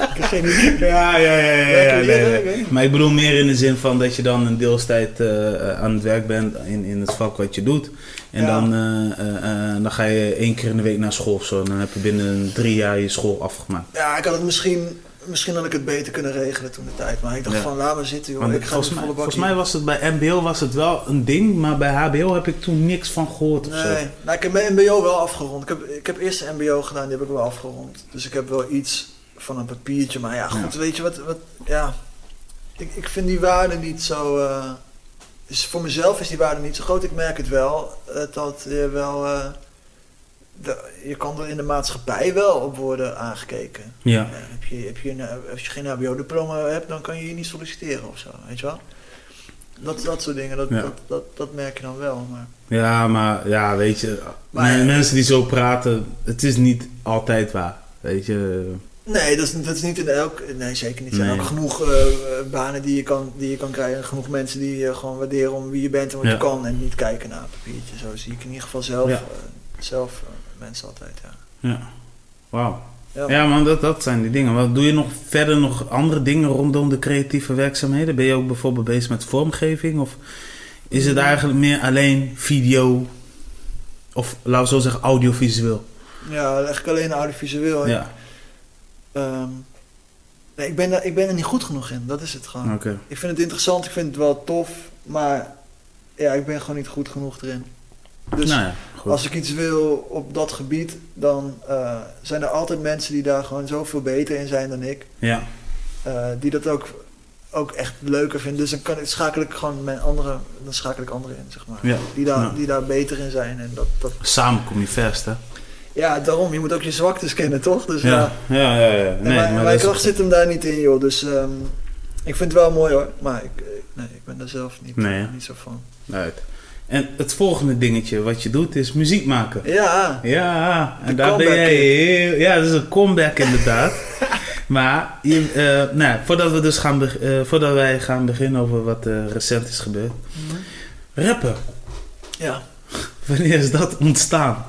ik heb geen idee. Ja, ja, ja. ja, leren, nee. Maar ik bedoel meer in de zin van dat je dan een deelstijd eh, aan het werk bent in, in het vak wat je doet. En Ja. dan, eh, eh, eh, dan ga je één keer in de week naar school of zo. En dan heb je binnen drie jaar je school afgemaakt. Ja, ik had het misschien, misschien had ik het beter kunnen regelen toen de tijd. Maar ik dacht Ja. van, laat maar zitten joh. Ik ga volgens, mij, volgens mij was het bij MBO was het wel een ding, maar bij HBO heb ik toen niks van gehoord of zo. Nee, nou, ik heb mijn mbo wel afgerond. Ik heb, ik heb eerst de mbo gedaan, die heb ik wel afgerond. Dus ik heb wel iets van een papiertje. Maar ja, goed, weet je wat, wat ja... Ik, ik vind die waarde niet zo... dus voor mezelf is die waarde niet zo groot. Ik merk het wel, eh, dat je wel... eh, de- je kan er in de maatschappij wel op worden aangekeken. Ja. Eh, heb, je, heb je, een- als je geen HBO-diploma hebt, dan kan je hier niet solliciteren of zo, weet je wel? Dat, dat soort dingen, dat, Ja. dat, dat, dat merk je dan wel. Maar ja, maar ja, weet je, Maar- men- mensen die zo praten, het is niet altijd waar. Weet je. Nee, dat is, dat is niet in elk... Nee, zeker niet. Er zijn Nee. ook genoeg eh, eh, banen die je, kan, die je kan krijgen. Genoeg mensen die je gewoon waarderen om wie je bent en wat Ja. je kan. En niet kijken naar een papiertje. Zo zie ik in ieder geval zelf, Ja. eh, zelf eh, mensen altijd, ja. Ja. Wauw. Ja. Ja, man, dat, dat zijn die dingen. Wat doe je nog verder nog andere dingen rondom de creatieve werkzaamheden? Ben je ook bijvoorbeeld bezig met vormgeving? Of is het eigenlijk meer alleen video? Of laten we zo zeggen, audiovisueel? Ja, eigenlijk alleen audiovisueel. Ja, Ehm, nee, ik ben, er, ik ben er niet goed genoeg in. Dat is het gewoon. Ik vind het interessant, ik vind het wel tof. Maar ja, ik ben gewoon niet goed genoeg erin. Dus nou ja, goed. als ik iets wil op dat gebied, dan eh, zijn er altijd mensen die daar gewoon zoveel beter in zijn dan ik. Ja, eh, die dat ook, ook echt leuker vinden. Dus dan kan, ik- schakel ik gewoon mijn andere, dan schakel ik anderen in, zeg maar. ja. Die, daar, Ja. die daar beter in zijn. En dat, dat, Samen kom je verst, hè? Ja, daarom, je moet ook je zwaktes kennen, toch? Dus, ja. Ja, ja, ja. Nee, mijn, maar mijn dat is- kracht zit hem daar niet in, joh. Dus ehm, ik vind het wel mooi hoor. Maar ik, eh, nee, ik ben daar zelf niet, Nee, niet zo van. Uit. En het volgende dingetje wat je doet is muziek maken. Ja, Ja, en daar ben jij heel... Ja, dat is een comeback inderdaad. maar je, eh, nou, voordat, we dus gaan eh, voordat wij gaan beginnen over wat eh, recent is gebeurd. Rappen, ja. wanneer is dat ontstaan?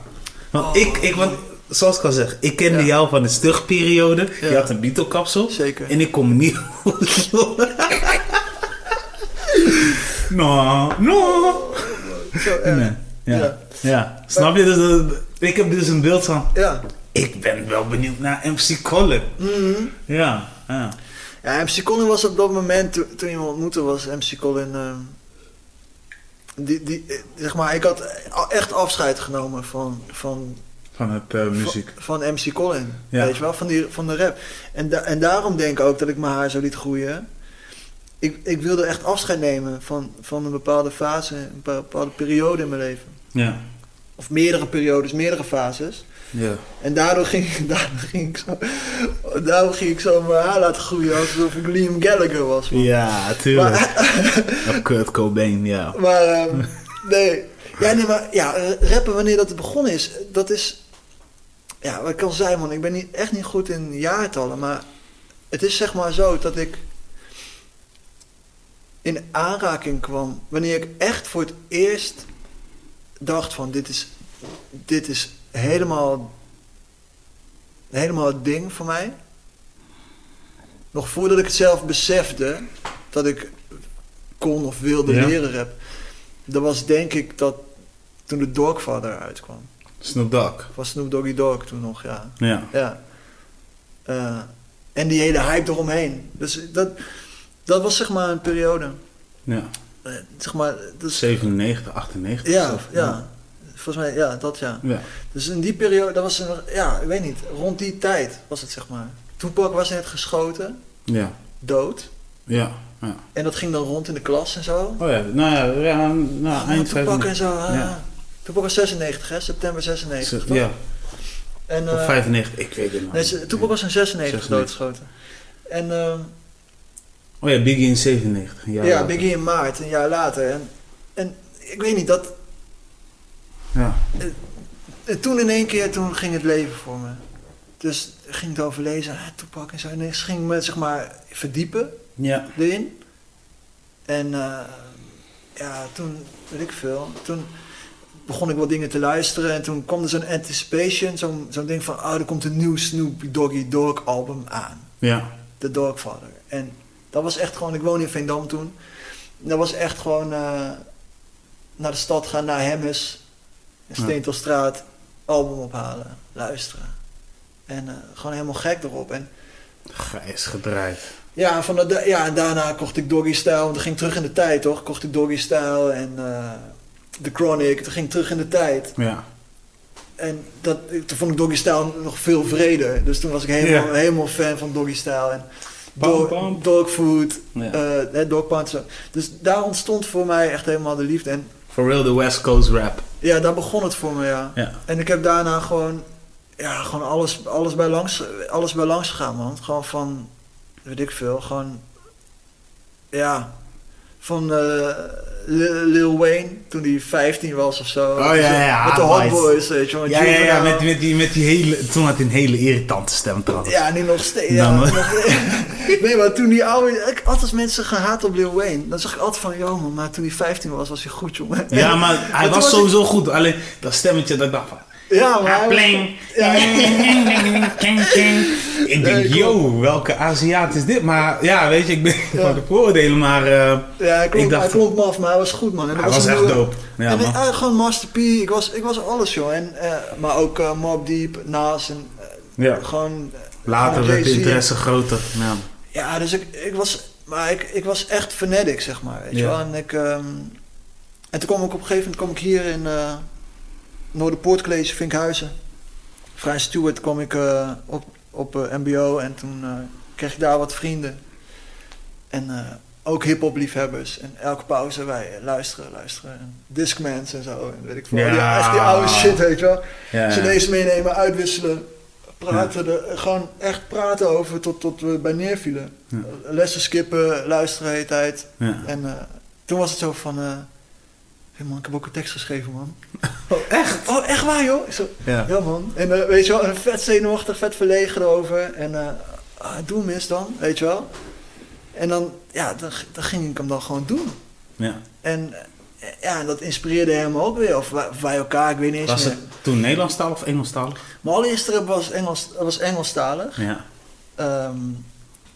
Want Oh. ik, ik want, zoals ik al zeg, ik kende Ja. jou van de stugperiode. Ja. Je had een Beatle-kapsel. Zeker. En ik kom niet... no, no. Zo erg. Nee. Ja. Ja. Ja. snap je? Dus, eh, ik heb dus een beeld van... Ja. Ik ben wel benieuwd naar MC Colin. Mhm. Ja, ja. Ja, MC Colin was op dat moment, to- toen je me ontmoette, was MC Colin... ehm, die, die, zeg maar, ik had echt afscheid genomen van, van, Van het eh, muziek. van, van MC Colin. Ja. Weet je wel, van, die, van de rap. En, da- en daarom denk ik ook dat ik mijn haar zo liet groeien. Ik, ik wilde echt afscheid nemen van, van een bepaalde fase, een bepaalde periode in mijn leven. Ja. Of meerdere periodes, meerdere fases. Ja. En daardoor ging, daardoor ging ik zo, daardoor ging ik zo mijn haar laten groeien alsof ik Liam Gallagher was. man. Ja, tuurlijk. Maar, Of Kurt Cobain, ja. maar ehm, nee. Ja, nee, maar ja, eh, rappen wanneer dat begonnen is, dat is... Ja, wat ik al zei man, ik ben niet, echt niet goed in jaartallen, maar het is zeg maar zo dat ik in aanraking kwam wanneer ik echt voor het eerst dacht van dit is, dit is helemaal, helemaal het ding voor mij. Nog voordat ik het zelf besefte dat ik kon of wilde Ja. leren rap. Dat was denk ik dat toen de Dogfather uitkwam. Snoop Dogg. Was Snoop Doggy Dogg toen nog, ja. Ja. ja. Eh, en die hele hype eromheen. Dus dat, dat was zeg maar een periode. Ja. Eh, zeg maar, dat is, 97, 98. ja, of zo. ja. Volgens mij, ja, dat ja. Ja. Dus in die periode, dat was een, ja, ik weet niet, rond die tijd was het zeg maar. Tupac was net geschoten, Ja. dood. Ja. ja. En dat ging dan rond in de klas en zo. Oh ja, nou ja, ja nou, eind Tupac en 95. zo. ah. Ja. Tupac was 96, hè? September 96, toch? Ja, En, of eh, 95, ik weet het nog. nee, Tupac was in 96 96. doodgeschoten. En ehm, Oh ja, Biggie in 97. Ja, ja, Biggie in maart, een jaar later. En, en ik weet niet, dat, Ja. en toen in één keer, toen ging het leven voor me. Dus ging het over lezen, ah, Tupac en zo. En ineens ging ik me, zeg maar, verdiepen Ja. erin. En eh, ja, toen, weet ik veel, toen begon ik wat dingen te luisteren. En toen kwam er zo'n anticipation, zo'n zo'n ding van, oh, er komt een nieuw Snoop Doggy Dogg album aan. Ja. The Dogfather. En dat was echt gewoon, ik woonde in Veendam toen. Dat was echt gewoon eh, naar de stad gaan, naar Hemmes. Steentelstraat, album ophalen, luisteren. En eh, gewoon helemaal gek erop. En Grijs gedrijf. ja, van de, ja, en daarna kocht ik Doggy Style, want dat ging terug in de tijd toch? Kocht ik Doggy Style en eh The Chronic, dat ging terug in de tijd. Ja. En dat, toen vond ik Doggy Style nog veel vreder. Dus toen was ik helemaal, Ja. helemaal fan van Doggy Style. En Bam, dog, bam. dog food, ja. eh, dog. Dus daar ontstond voor mij echt helemaal de liefde. En For real, de West Coast rap. Ja, daar begon het voor me, ja. Ja. En ik heb daarna gewoon, ja, gewoon alles, alles, bij langs, alles bij langs gegaan, man. Gewoon van, weet ik veel, gewoon, ja, van, eh, Lil, Wayne, toen hij 15 was of zo. Oh, ja, ja, Met de nice. Hot Boys, weet je wel. Ja, ja, met, met, die, met die hele... Toen had hij een hele irritante stem trouwens. Ja, nu nog steeds. Ja, maar- nog- nee, maar toen die oude... Ik, altijd als mensen gehaat op Lil Wayne, dan zag ik altijd van... Man, maar toen hij 15 was, was hij goed, jongen. Ja, maar hij was sowieso goed. Alleen dat stemmetje dat ik dacht van... Ja, maar Pling. Ja. Ik denk, klopt. yo, welke Aziat is dit? Maar ja, weet je, ik ben Ja. van de vooroordelen, maar eh, Ja, klonk, Ik dacht- hij klonk maf, maar hij was goed, man. En hij was echt nieuwe- dope. Ja, en man. eh, gewoon Master P, ik was, ik was alles, joh. En, eh, maar ook eh, Mob Deep, Nas en Ja. gewoon... Later werd de interesse groter. Ja. Ja, dus ik, ik was... Maar ik, ik was echt fanatic, zeg maar. Weet je wel? En, ik, ehm, en toen kwam ik op een gegeven moment kwam ik hier in uh, Noorderpoort College, Vinkhuizen. Vrij Stewart kwam ik eh, op, op eh, MBO en toen eh, kreeg ik daar wat vrienden. En ook hip-hop liefhebbers. En elke pauze wij luisteren, luisteren. En Discmans en zo. En weet ik veel. Ja. Die, echt die oude shit, weet je wel. Ja. CD's meenemen, uitwisselen. Praten er, gewoon echt praten over tot, tot we bij neervielen. Ja. Lessen skippen, luisteren de hele tijd. En toen was het zo van... hey man, ik heb ook een tekst geschreven, man. Oh, echt? Oh, echt waar, joh? Ik zo, Ja. ja, man. En eh, weet je wel, een vet zenuwachtig, vet verlegen erover. En ah, doe mis dan, weet je wel. En dan, ja, dan, dan ging ik hem dan gewoon doen. Ja. En eh, ja, dat inspireerde hem ook weer. Of wij, elkaar, ik weet niet eens Was meer. het toen Nederlandstalig of Engelstalig? Mijn allereerste was, Engels, was Engelstalig. Ja. Ehm,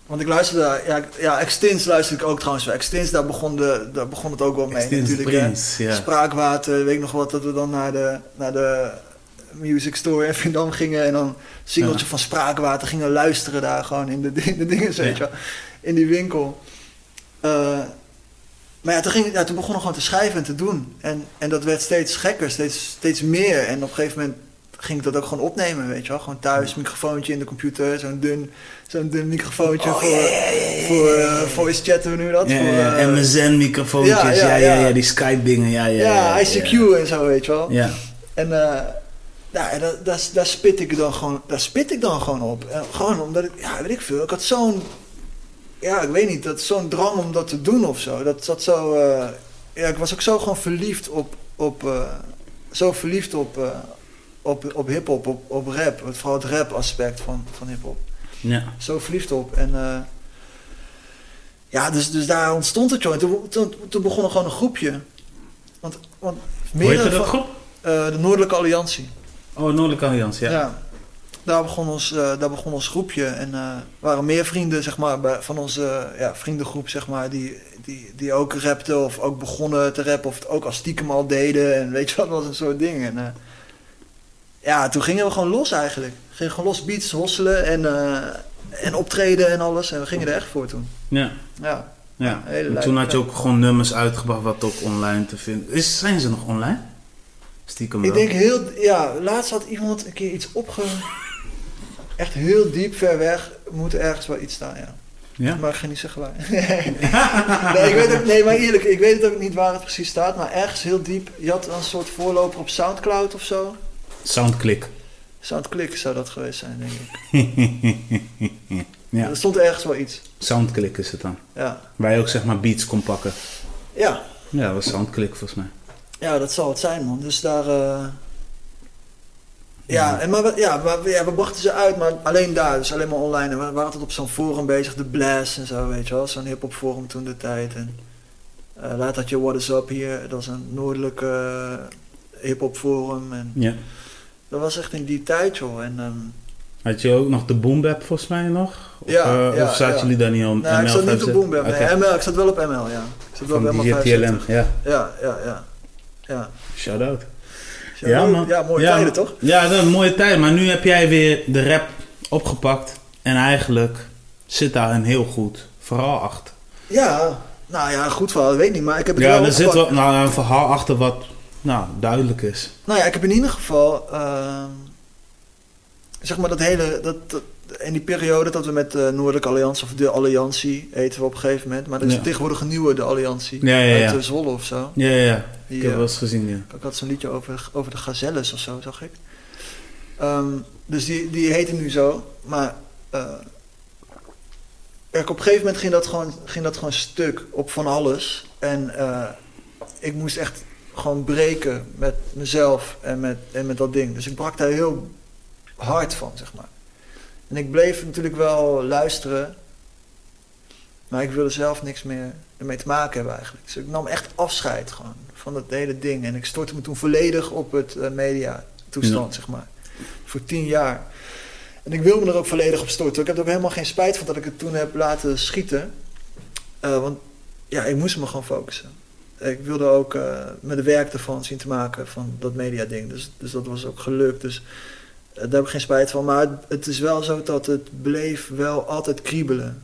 want ik luisterde, ja, ja, Extins luisterde ik ook trouwens. Extins, daar begon, de, daar begon het ook wel mee Extins natuurlijk. ja. Spraakwater, weet ik nog wat, dat we dan naar de, naar de music store in Vindam gingen en dan een singeltje Ja. van Spraakwater gingen luisteren daar gewoon in de, di- de dingen, weet je wel, in die winkel. Eh, maar ja, toen, ging, ja, toen begon ik gewoon te schrijven en te doen. En, en dat werd steeds gekker, steeds, steeds meer. En op een gegeven moment ging ik dat ook gewoon opnemen, weet je wel. Gewoon thuis, microfoontje in de computer, zo'n dun, zo'n dun microfoontje Oh, voor, voor eh, voice chatten, hoe je dat? Ja, voor, ja, eh, MSN-microfoontjes, ja, ja, ja, ja, die Skype-dingen, ja, ja. ja, ja, ICQ en zo, weet je wel. Ja. En eh en daar, daar, daar spit ik dan gewoon, daar spit ik dan gewoon op. En gewoon omdat ik, ja, weet ik veel, ik had zo'n, ja, ik weet niet, dat zo'n drang om dat te doen of zo. Dat zat zo, eh, ja, ik was ook zo gewoon verliefd op, op eh, zo verliefd op, eh, op, op hip-hop, op, op rap. Vooral het rap aspect van, van hip-hop. ja. Zo verliefd op. En eh, ja, dus, dus daar ontstond het. En toen, toen, toen begon er gewoon een groepje. Want, want Hoe heette meerdere dat van- groep? eh, de Noordelijke Alliantie. Oh, Noordelijke Alliantie, ja. Ja. Daar begon ons, eh, daar begon ons groepje. En eh waren meer vrienden, zeg maar, bij, van onze ja, vriendengroep, zeg maar, die, die, die ook rapten of ook begonnen te rappen of het ook als stiekem al deden. En weet je wat, dat was een soort ding. En ja, toen gingen we gewoon los eigenlijk. Gingen gewoon los beats, hosselen en, eh, en optreden en alles. En we gingen er echt voor toen. Ja. Ja. Ja, en toen had je ook gewoon nummers uitgebracht wat ook online te vinden is. Zijn ze nog online? Stiekem Ik wel. denk heel, ja, laatst had iemand een keer iets opge... Echt heel diep ver weg moet ergens wel iets staan, ja. Ja? Maar ik ga niet zeggen waar. nee, ik weet ook, nee, maar eerlijk, ik weet het ook niet waar het precies staat, maar ergens heel diep. Je had een soort voorloper op Soundcloud of zo. Soundclick. Soundclick zou dat geweest zijn, denk ik. ja, Er stond ergens wel iets. Soundclick is het dan. Ja, Waar je ook zeg maar beats kon pakken. ja, Ja, dat was Soundclick volgens mij. ja dat zal het zijn, man. Dus daar. eh, Ja, en maar, we, ja, maar we- ja, we brachten ze uit, maar alleen daar, dus alleen maar online. En we waren altijd op zo'n forum bezig, de Blast en zo, weet je wel. Zo'n hip-hop forum toen de tijd. En eh, later had je What Is Up hier, dat is een noordelijke eh, hip-hop forum. En Ja. Dat was echt in die tijd, joh. En, ehm, Had je ook nog de Boom Bap volgens mij nog? Of, Ja, eh, ja, of zaten ja. jullie daar niet om? nee, ik zat niet op Boom Bap. Oké. Nee, ML, ik zat wel op ML, ja. Ik zat wel Van op ML DJ 75. TLM, ja. Ja, ja, ja. Ja, Shout out. ja, Ja, mooi- man. ja mooie Ja, tijden, toch? Ja, dat een mooie tijd. Maar nu heb jij weer de rap opgepakt. En eigenlijk zit daar een heel goed verhaal achter. Ja, nou ja, goed verhaal, weet ik niet, maar ik heb het Ja, wel er zit wel nou, een verhaal achter wat nou, duidelijk is. Nou ja, ik heb in ieder geval, ehm, zeg maar dat hele, dat, dat- in die periode dat we met de Noordelijke Alliantie, of de Alliantie, heten we op een gegeven moment, maar er is Ja. tegenwoordig een nieuwe, de Alliantie, Ja, ja, ja. uit eh, Zwolle of zo. Ja, ja, ja. Die, Ik heb eh, wel eens gezien, ja. ik had zo'n liedje over, over de gazelles of zo, zag ik. Ehm, dus die, die heette nu zo, maar eh, kijk, op een gegeven moment ging dat gewoon, ging dat gewoon stuk op van alles. En eh, ik moest echt gewoon breken met mezelf en met, en met dat ding. Dus ik brak daar heel hard van, zeg maar. En ik bleef natuurlijk wel luisteren. Maar ik wilde zelf niks meer ermee te maken hebben eigenlijk. Dus ik nam echt afscheid gewoon van dat hele ding. En ik stortte me toen volledig op het uh, media toestand, zeg maar. Voor tien jaar. En ik wil me er ook volledig op storten. Ik heb er ook helemaal geen spijt van dat ik het toen heb laten schieten. Uh, want ja, ik moest me gewoon focussen. Ik wilde ook uh, met de werk ervan zien te maken van dat media ding. Dus, dus dat was ook gelukt. Dus uh, daar heb ik geen spijt van. Maar het, het, is wel zo dat het bleef wel altijd kriebelen.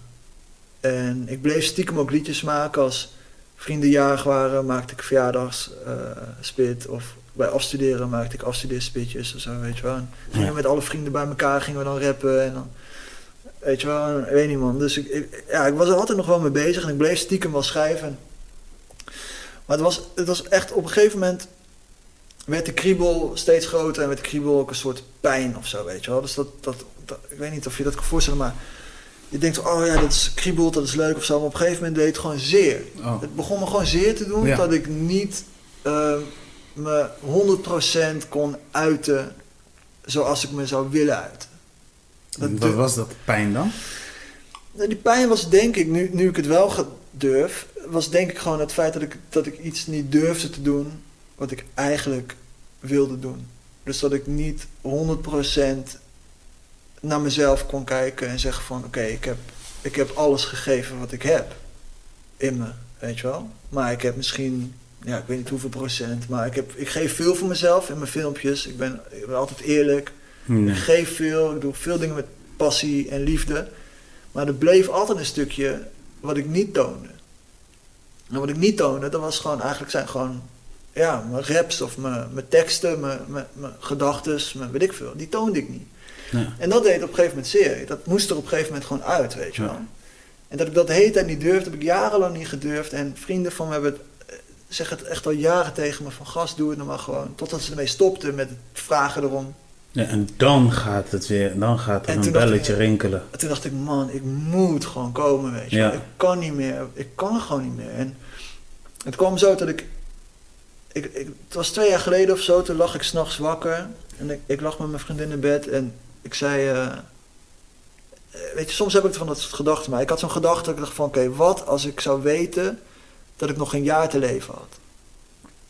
En ik bleef stiekem ook liedjes maken als vrienden jarig waren, maakte ik verjaardagsspit. of bij afstuderen maakte ik afstudeerspitjes of zo, weet je wel. En ja. met alle vrienden bij elkaar gingen we dan rappen en dan... Weet je wel, ik weet niet man. Dus ik, ik, ja, ik was er altijd nog wel mee bezig en ik bleef stiekem wel schrijven. Maar het was, het was echt op een gegeven moment werd de kriebel steeds groter en werd de kriebel ook een soort pijn of zo, weet je wel. Dus dat, dat, dat ik weet niet of je dat kan voorstellen, maar je denkt, oh ja, dat is kriebelt, dat is leuk of zo. Maar op een gegeven moment deed het gewoon zeer. Oh. Het begon me gewoon zeer te doen dat ik niet uh, me 100% kon uiten zoals ik me zou willen uiten. Dat Wat was dat pijn dan? Nou, die pijn was denk ik, nu, nu ik het wel durf, was denk ik gewoon het feit dat ik, dat ik iets niet durfde te doen wat ik eigenlijk wilde doen. Dus dat ik niet 100% naar mezelf kon kijken en zeggen van oké, ik, heb, ik heb alles gegeven wat ik heb in me, weet je wel. Maar ik heb misschien, ja, ik weet niet hoeveel procent, maar ik, heb, ik geef veel van mezelf in mijn filmpjes. Ik ben, ik ben altijd eerlijk. Ik geef veel, ik doe veel dingen met passie en liefde. Maar er bleef altijd een stukje wat ik niet toonde. En wat ik niet toonde, dat was gewoon eigenlijk zijn gewoon ja, mijn raps of mijn, mijn teksten, mijn, mijn, mijn gedachten, mijn weet ik veel. Die toonde ik niet. Ja. En dat deed op een gegeven moment zeer. Dat moest er op een gegeven moment gewoon uit, weet je wel. En dat ik dat de hele tijd niet durfde, heb ik jarenlang niet gedurfd. En vrienden van me hebben het, eh, zeggen het echt al jaren tegen me van gast, doe het nou maar gewoon. Totdat ze ermee stopten met het vragen erom. Ja, en dan gaat het weer, dan gaat er een belletje rinkelen. En toen dacht ik, man, ik moet gewoon komen, weet je ja. Ik kan niet meer, ik kan gewoon niet meer. En het kwam zo dat ik, ik, ik het was twee jaar geleden of zo, toen lag ik s'nachts wakker. En ik, ik lag met mijn vriendin in bed en ik zei, uh, weet je, soms heb ik van dat soort gedachten, maar ik had zo'n gedachte dat ik dacht van, oké, wat als ik zou weten dat ik nog een jaar te leven had?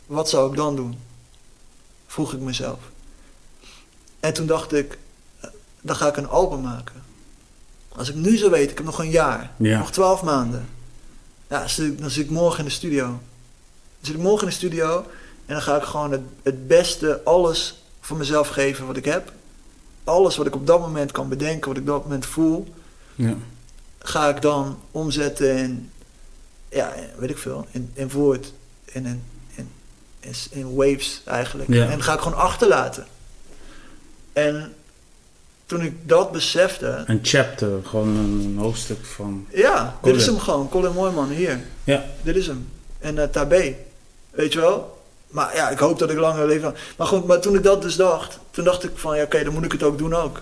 Wat zou ik dan doen? Vroeg ik mezelf. En toen dacht ik, eh, dan ga ik een album maken. Als ik nu zou weten, ik heb nog een jaar, nog twaalf maanden. Ja, dan zit ik morgen in de studio. Dan zit ik morgen in de studio en dan ga ik gewoon het, het beste, alles voor mezelf geven wat ik heb alles wat ik op dat moment kan bedenken, wat ik op dat moment voel, ja. ga ik dan omzetten in, ja, weet ik veel, in, in woord, in, in, in, in waves eigenlijk. En ga ik gewoon achterlaten. En toen ik dat besefte. Een chapter, gewoon een hoofdstuk van. Ja, dit is hem gewoon, Colin Mooiman hier. Ja. Dit is hem. En uh, Tabé, weet je wel? Maar ja, ik hoop dat ik langer leef. Maar goed, maar toen ik dat dus dacht, toen dacht ik van ja, oké, dan moet ik het ook doen ook.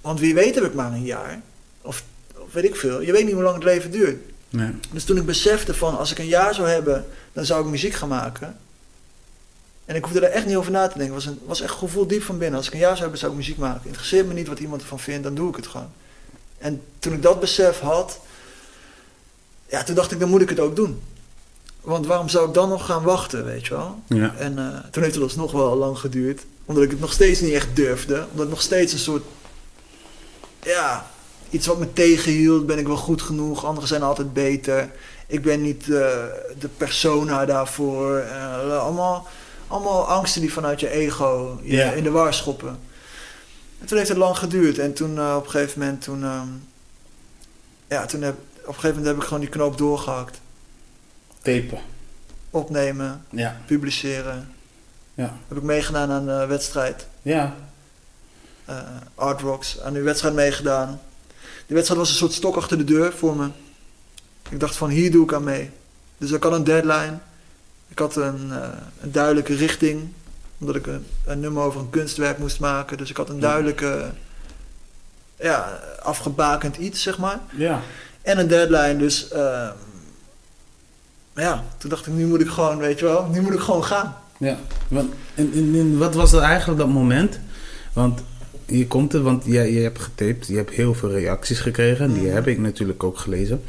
Want wie weet heb ik maar een jaar. Of, of weet ik veel. Je weet niet hoe lang het leven duurt. Nee. Dus toen ik besefte van als ik een jaar zou hebben, dan zou ik muziek gaan maken. En ik hoefde er echt niet over na te denken. Het was, een, was echt gevoel diep van binnen. Als ik een jaar zou hebben, zou ik muziek maken. Interesseert me niet wat iemand ervan vindt, dan doe ik het gewoon. En toen ik dat besef had, ja, toen dacht ik, dan moet ik het ook doen. Want waarom zou ik dan nog gaan wachten, weet je wel? Ja. En uh, toen heeft het alsnog wel lang geduurd. Omdat ik het nog steeds niet echt durfde. Omdat het nog steeds een soort... Ja, iets wat me tegenhield. Ben ik wel goed genoeg? Anderen zijn altijd beter. Ik ben niet uh, de persona daarvoor. Uh, allemaal, allemaal angsten die vanuit je ego je in de war schoppen. En toen heeft het lang geduurd. En toen op een gegeven moment... Toen, um, ja, toen heb, op een gegeven moment heb ik gewoon die knoop doorgehakt. Tapen. Opnemen. Ja. Publiceren. Ja. Heb ik meegedaan aan de wedstrijd. Ja. Uh, Art Rocks, aan die wedstrijd meegedaan. Die wedstrijd was een soort stok achter de deur voor me. Ik dacht van hier doe ik aan mee. Dus ik had een deadline. Ik had een, uh, een duidelijke richting. Omdat ik een, een, nummer over een kunstwerk moest maken. Dus ik had een duidelijke, ja, afgebakend iets, zeg maar. Ja. En een deadline, dus... Uh, ja, toen dacht ik, nu moet ik gewoon, weet je wel, nu moet ik gewoon gaan. Ja, want, en, wat was dat eigenlijk dat moment? Want je komt er, want je, je hebt getaped, je hebt heel veel reacties gekregen. Die Mhm. heb ik natuurlijk ook gelezen.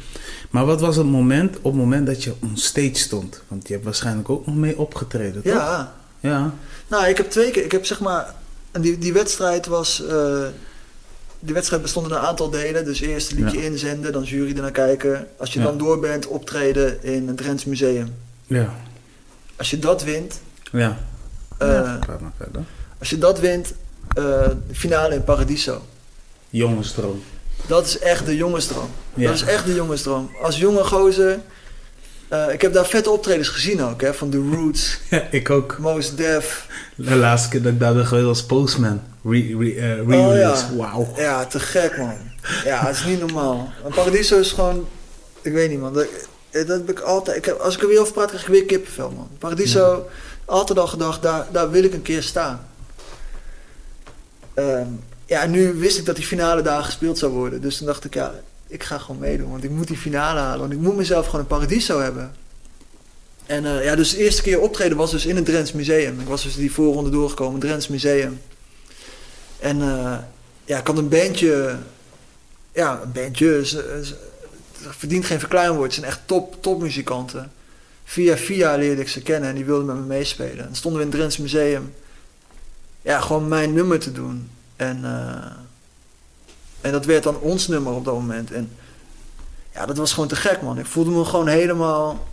Maar wat was het moment, op het moment dat je on stage stond? Want je hebt waarschijnlijk ook nog mee opgetreden, toch? Ja, Ja. nou, ik heb twee keer, ik heb zeg maar, en die, die wedstrijd was, eh, die wedstrijd bestond uit een aantal delen. Dus eerst een liedje Ja. inzenden, dan jury ernaar kijken. Als je Ja. dan door bent, optreden in het Drents Museum. Ja. Als je dat wint, Ja. ja. Praat maar verder. als je dat wint, eh, finale in Paradiso. Jongenstroom. Dat is echt de jongensdroom. Ja. Dat is echt de jongensdroom. Als jonge gozer... eh, ik heb daar vette optredens gezien ook, hè. Van The Roots, Ja, ik ook. Mos Def. De laatste keer dat ik daar ben geweest als postman. Re- re- eh, Re-release. Oh, ja. Wauw. Ja, te gek, man. Ja, het is niet normaal. Paradiso is gewoon... Ik weet niet, man. Dat, dat heb ik altijd... Ik heb, als ik er weer over praat, krijg ik weer kippenvel, man. Paradiso, altijd al gedacht, daar, daar wil ik een keer staan. Ehm, ja, nu wist ik dat die finale daar gespeeld zou worden. Dus toen dacht ik, ja, ik ga gewoon meedoen. Want ik moet die finale halen. Want ik moet mezelf gewoon een Paradiso hebben. En eh, ja, dus de eerste keer optreden was dus in het Drents Museum. Ik was dus die voorronde doorgekomen, Drents Museum. En eh, ja, ik had een bandje. Ja, een bandje. Ze, ze- verdient geen verkleinwoord. Het zijn echt top, topmuzikanten. Via via leerde ik ze kennen en die wilden met me meespelen. En stonden we in het Drents Museum. Ja, gewoon mijn nummer te doen. En, eh, en dat werd dan ons nummer op dat moment. En ja, dat was gewoon te gek, man. Ik voelde me gewoon helemaal.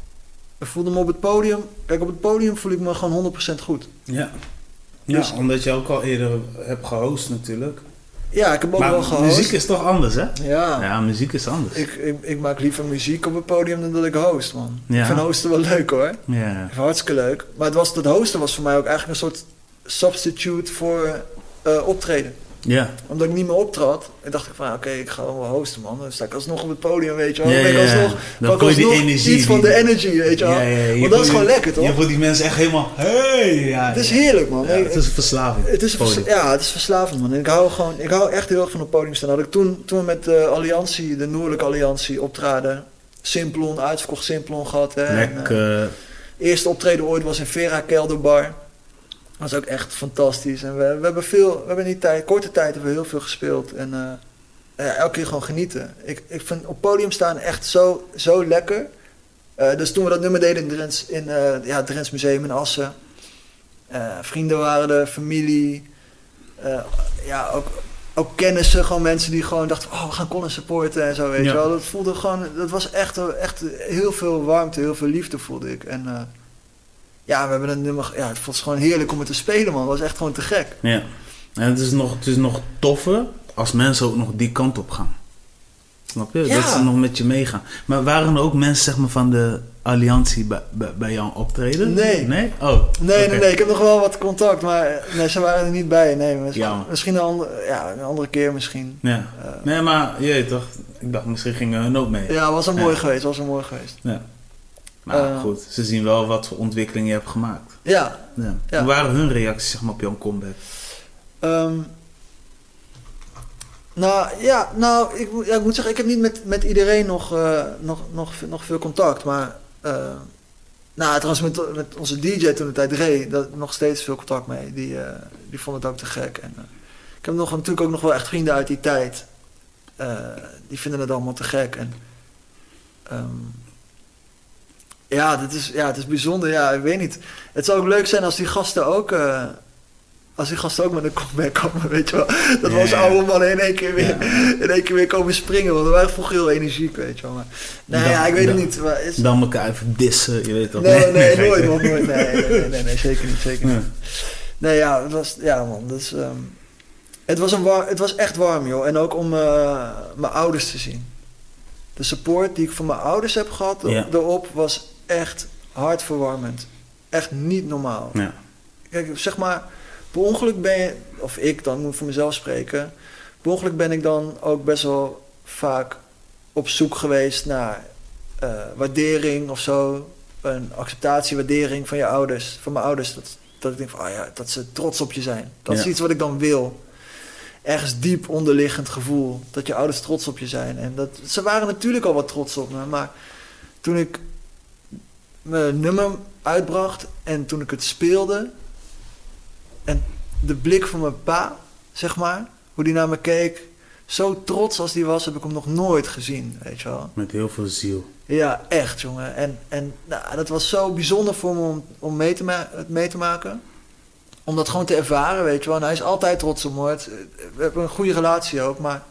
Ik voelde me op het podium. Kijk, op het podium voel ik me gewoon 100% goed. Ja. Ja, Dus- omdat je ook al eerder hebt gehost natuurlijk. Ja, ik heb ook maar wel gehost. muziek is toch anders, hè? Ja. Ja, muziek is anders. Ik, ik, ik maak liever muziek op het podium dan dat ik host, man. Ja. Ik vind hosten wel leuk hoor. Ja. Hartstikke leuk. Maar het was, dat hosten was voor mij ook eigenlijk een soort substitute voor eh, optreden. Ja. Omdat ik niet meer optrad. Ik dacht ik van, oké, ik ga wel hosten, man. Dan sta ik alsnog op het podium, weet je wel. Ja, Dan ja, alsnog, Dan pak voel je die energie. iets van de energy, weet je wel. Want dat is gewoon lekker, toch? Je voelt die mensen echt helemaal... Hey! Ja, Het is heerlijk, man. Het is een verslaving. Het is, vers- ja, het is verslavend, man. En ik hou, gewoon, ik hou echt heel erg van op het podium staan. Had ik toen, toen we met de Alliantie, de Noordelijke Alliantie, optraden. Simplon, uitverkocht Simplon gehad. Hè. En, eh, Lekker. eerste optreden ooit was in Vera Kelderbar. Dat was ook echt fantastisch. En we, we hebben veel, we hebben in die tijd, korte tijd hebben we heel veel gespeeld. En eh, ja, elke keer gewoon genieten. Ik, ik vind op podium staan echt zo, zo lekker. Eh, dus toen we dat nummer deden in Drents, in eh, ja, het Drents Museum in Assen. vrienden waren er, familie. ja, ook, ook kennissen, gewoon mensen die gewoon dachten, oh, we gaan Colin supporten en zo, weet Ja. je wel. Dat voelde gewoon, dat was echt, echt heel veel warmte, heel veel liefde voelde ik. En ja, we hebben een nummer, ja, het was gewoon heerlijk om het te spelen, man. Het was echt gewoon te gek. Ja. En het is, nog, het is nog toffer als mensen ook nog die kant op gaan. Snap je? Ja. Dat ze nog met je meegaan. Maar waren er ook mensen zeg maar, van de alliantie bij, bij, bij jouw optreden? Nee. Nee? Oh. Nee, nee, nee, ik heb nog wel wat contact, maar nee, ze waren er niet bij. Nee, misschien, een, andere, ja, een andere keer misschien. Ja. Eh, Nee, maar je toch, ik dacht misschien gingen hun ook mee. ja, was Ja. mooi geweest, was wel mooi geweest. Ja. Maar Eh. goed, ze zien wel wat voor ontwikkeling je hebt gemaakt. Ja, Ja. Hoe waren hun reacties zeg maar, op jouw comeback? Ehm, nou ja, nou, ik, ja, ik moet zeggen, ik heb niet met, met iedereen nog, eh, nog, nog, nog veel contact. Maar, eh, nou, trouwens, met, met onze DJ toen de tijd, Ray, daar nog steeds veel contact mee. Die, eh, die vond het ook te gek. En, ik heb nog, natuurlijk ook nog wel echt vrienden uit die tijd. Die vinden het allemaal te gek. En, ehm, ja, dit is, ja, het is bijzonder. Ja, ik weet niet. Het zou ook leuk zijn als die gasten ook... eh, als die gasten ook met een comeback komen, weet je wel. Dat was ja. oude mannen in één keer weer, Ja. in één keer weer komen springen. Want we waren vroeger heel energiek, weet je wel. Maar, nee, Dan- ja, ik weet het dan- niet. Maar is, Dan elkaar even dissen, je weet toch? nee, nee, gek, nooit, hè? man, nooit. Nee, nee, nee, nee, nee, zeker niet, zeker niet. Nee, ja, het was, ja man, dus, ehm, het, was een war, het was echt warm, joh. En ook om eh, mijn ouders te zien. De support die ik van mijn ouders heb gehad Ja. erop was echt hartverwarmend. Echt niet normaal. Ja. Kijk, zeg maar, per ongeluk ben je, of ik dan moet voor mezelf spreken, per ongeluk ben ik dan ook best wel vaak op zoek geweest naar eh, waardering of zo. Een acceptatie, waardering van je ouders, van mijn ouders. Dat, dat ik denk van, ah ja, dat ze trots op je zijn. Dat is iets wat ik dan wil. Ergens diep onderliggend gevoel dat je ouders trots op je zijn. En dat, ze waren natuurlijk al wat trots op me, maar toen ik mijn nummer uitbracht en toen ik het speelde. En de blik van mijn pa, zeg maar, hoe die naar me keek. Zo trots als die was, heb ik hem nog nooit gezien, weet je wel. Met heel veel ziel. Ja, echt, jongen. En, en nou, dat was zo bijzonder voor me om, om mee, te het mee te maken. Om dat gewoon te ervaren, weet je wel. En hij is altijd trots op me. We hebben een goede relatie ook, maar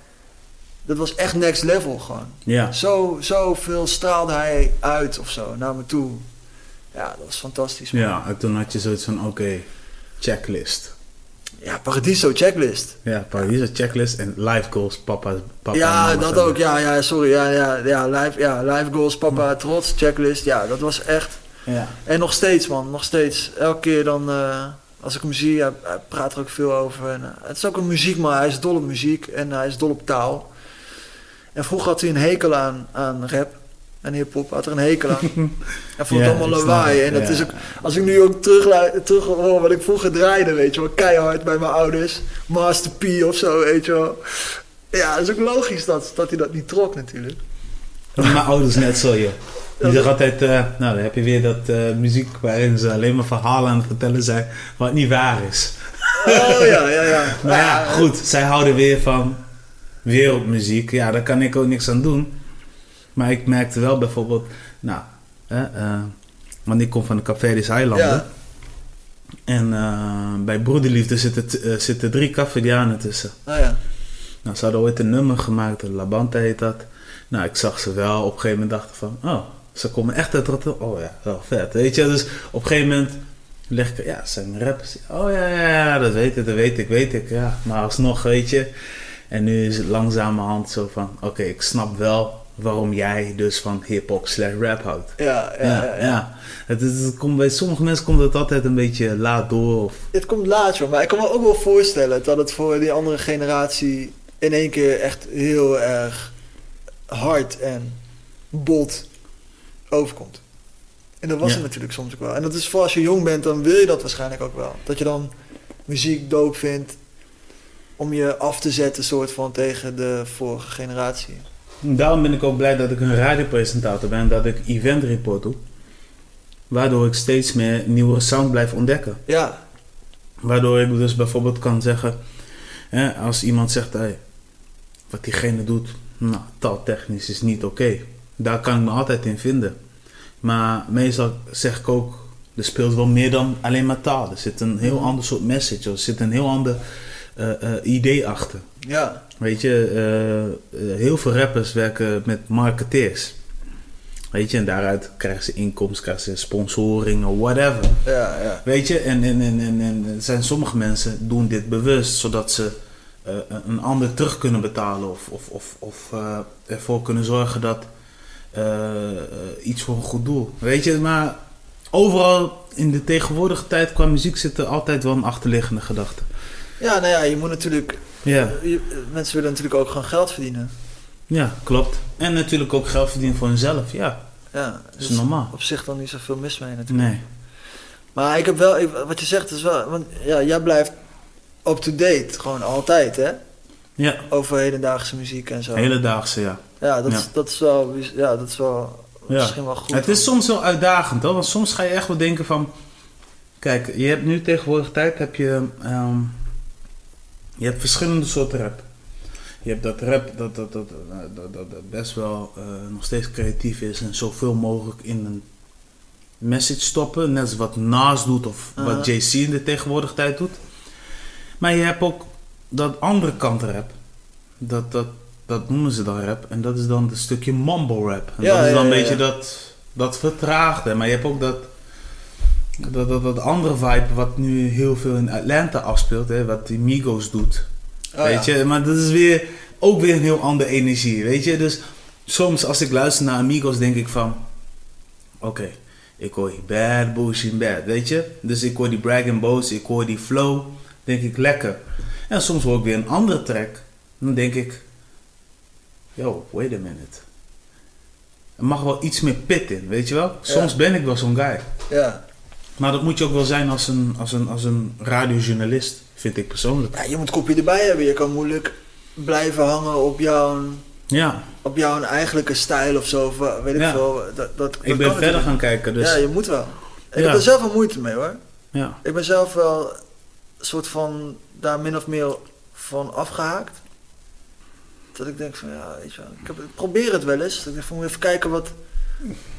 dat was echt next level gewoon. Ja. Zo, zoveel straalde hij uit of zo naar me toe. Ja, dat was fantastisch. man. Ja, en toen had je zoiets van, oké, checklist. Ja, Paradiso checklist. Ja, Paradiso checklist en life goals, papa, papa ja, dat ook. Ja, ja, sorry. Ja, ja, ja, live, ja, live goals, papa, trots, checklist. Ja, dat was echt. Ja. En nog steeds, man. Nog steeds. Elke keer dan, eh, als ik hem zie, hij, hij praat er ook veel over. En, eh, het is ook een muziek, maar hij is dol op muziek en hij is dol op taal. En vroeger had hij een hekel aan, aan rap en hip-hop. Had er een hekel aan. Hij vond Ja, het allemaal lawaai. En dat ja. is ook, als ik nu ook terug, terug hoor wat ik vroeger draaide, weet je wel. Keihard bij mijn ouders. Master P of zo, weet je wel. Ja, het is ook logisch dat, dat hij dat niet trok natuurlijk. Mijn ouders net zo, joh. Die zeggen altijd, eh, nou dan heb je weer dat eh, muziek waarin ze alleen maar verhalen aan het vertellen zijn wat niet waar is. Oh ja, ja, ja. Maar ja, goed, zij houden weer van wereldmuziek. Ja, daar kan ik ook niks aan doen. Maar ik merkte wel bijvoorbeeld, nou, hè, eh, want ik kom van de Café Eilanden. Ja. En eh, bij Broederliefde zitten, eh, zitten drie Cafedianen tussen. Oh ja. Nou, ze hadden ooit een nummer gemaakt, La Banta heet dat. Nou, ik zag ze wel. Op een gegeven moment dacht ik van, oh, ze komen echt uit Rotterdam. Oh ja, wel vet. Weet je, dus op een gegeven moment leg ik, ja, ze zijn rappers. Oh ja, ja, ja, dat weet ik, dat weet ik, weet ik. Ja, maar alsnog, weet je. En nu is het langzamerhand zo van, oké, ik snap wel waarom jij dus van hip-hop slash rap houdt. Ja, ja, Ja, ja, ja. ja. Het, is- het komt, bij sommige mensen komt het altijd een beetje laat door. Of, Het komt laat, joh. Maar ik kan me ook wel voorstellen dat het voor die andere generatie in één keer echt heel erg hard en bot overkomt. En dat was Ja. het natuurlijk soms ook wel. En dat is voor als je jong bent, dan wil je dat waarschijnlijk ook wel. Dat je dan muziek doop vindt om je af te zetten, soort van tegen de vorige generatie. Daarom ben ik ook blij dat ik een radiopresentator ben, dat ik event report doe. Waardoor ik steeds meer nieuwe sound blijf ontdekken. Ja, Waardoor ik dus bijvoorbeeld kan zeggen, hè, als iemand zegt, hey, wat diegene doet, nou, taaltechnisch is niet oké. Daar kan ik me altijd in vinden. Maar meestal zeg ik ook, er speelt wel meer dan alleen maar taal. Er zit een heel Mhm. ander soort message, er zit een heel ander idee achter. ja, Weet je, eh, eh, heel veel rappers werken met marketeers. Weet je, en daaruit krijgen ze inkomsten, krijgen ze sponsoring of whatever. ja, ja. Weet je, en, en, en, en, en zijn sommige mensen doen dit bewust, zodat ze eh, een ander terug kunnen betalen of, of, of, of eh, ervoor kunnen zorgen dat eh, eh, iets voor een goed doel. Weet je, maar overal in de tegenwoordige tijd qua muziek zit er altijd wel een achterliggende gedachte. Ja, nou ja, je moet natuurlijk... Ja. je- mensen willen natuurlijk ook gewoon geld verdienen. Ja, klopt. En natuurlijk ook geld verdienen voor hunzelf. Ja, Ja, dat is dus normaal. op zich dan niet zoveel mis mee natuurlijk. Nee. Maar ik heb wel, ik- wat je zegt is wel, want ja, jij blijft up-to-date, gewoon altijd, hè? Ja, Over hedendaagse muziek en zo. hedendaagse, ja. Ja, dat, Ja. Is, dat is wel, ja, dat is wel Ja. misschien wel goed. Het is soms wel uitdagend hoor, want soms ga je echt wel denken van... Kijk, je hebt nu tegenwoordig tijd, heb je... ehm, je hebt verschillende soorten rap. Je hebt dat rap dat, dat, dat, dat, dat, dat- best wel eh, nog steeds creatief is en zoveel mogelijk in een message stoppen. Net als wat Nas doet of Aha. wat JC in de tegenwoordige tijd doet. Maar je hebt ook dat andere kant rap. Dat, dat, dat noemen ze dan rap. En dat is dan het stukje mumble rap. En Ja, dat is dan ja, een beetje ja. dat, dat vertraagde. Maar je hebt ook dat, dat, dat, dat andere vibe wat nu heel veel in Atlanta afspeelt. Hè, wat die Migos doet. Oh, weet ja. je, maar dat is weer ook weer een heel andere energie. Weet je, dus soms als ik luister naar Amigos denk ik van, oké, ik hoor die bad bullshit bad, weet je. Dus ik hoor die brag and boast, ik hoor die flow, denk ik lekker. En soms hoor ik weer een andere track, dan denk ik, yo, wait a minute. Er mag wel iets meer pit in, weet je wel. Soms Ja. ben ik wel zo'n guy. Ja. Maar dat moet je ook wel zijn als een, als een, als een radiojournalist, vind ik persoonlijk. ja, je moet kopje erbij hebben. Je kan moeilijk blijven hangen op jouw Ja, op jouw eigenlijke stijl of zo. Of, weet ik Ja. veel. Dat, dat, ik ben verder natuurlijk. gaan kijken. Dus Ja, je moet wel. Ik heb er zelf wel moeite mee hoor. ja. Ik ben zelf wel een soort van daar min of meer van afgehaakt. Dat ik denk van ja, weet je wel, ik, heb, ik probeer het wel eens. Dat ik denk van moet even kijken wat,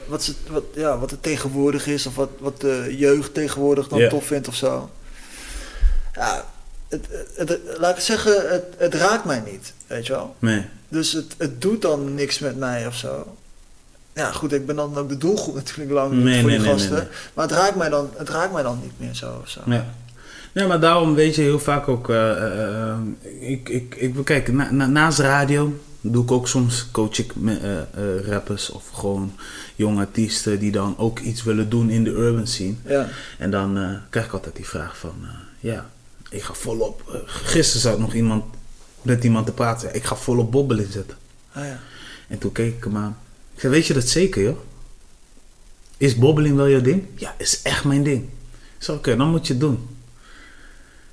wat, ze, wat, ja, wat er tegenwoordig is. Of wat, wat de jeugd tegenwoordig dan Ja. tof vindt of zo. Ja, het, het, het- laat ik zeggen, het, het raakt mij niet, weet je wel. Nee. Dus het, het doet dan niks met mij of zo. Ja, goed, ik ben dan ook de doelgroep natuurlijk lang Nee, voor nee, die gasten. nee. Maar het raakt, mij dan, het raakt mij dan niet meer zo of zo. Ja. Nee, maar daarom weet je heel vaak ook. eh, eh, eh, ik, ik, ik kijken, na, na- naast radio doe ik ook soms coach ik eh, eh, rappers of gewoon jonge artiesten die dan ook iets willen doen in de urban scene. Ja, En dan eh, krijg ik altijd die vraag van, ja, ik ga volop. gisteren zat nog iemand met iemand te praten. Ik ga volop bobbel inzetten. ah, ja. En toen keek ik hem aan. Ik zei, weet je dat zeker, joh? Is bobbeling wel jouw ding? Ja, is echt mijn ding. Ik zei, oké, dan moet je het doen.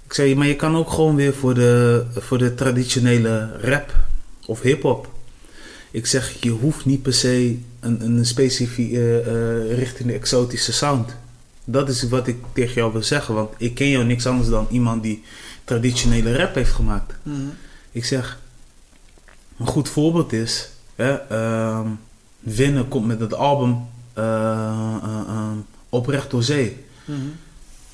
Ik zei, maar je kan ook gewoon weer voor de, voor de traditionele rap of hip-hop. Ik zeg, je hoeft niet per se een, een specifieke eh, richting de exotische sound. Dat is wat ik tegen jou wil zeggen, want ik ken jou niks anders dan iemand die traditionele rap heeft gemaakt. Mhm. Ik zeg, een goed voorbeeld is, hè, ehm, Winnen komt met het album eh, eh, Oprecht door Zee. Mhm.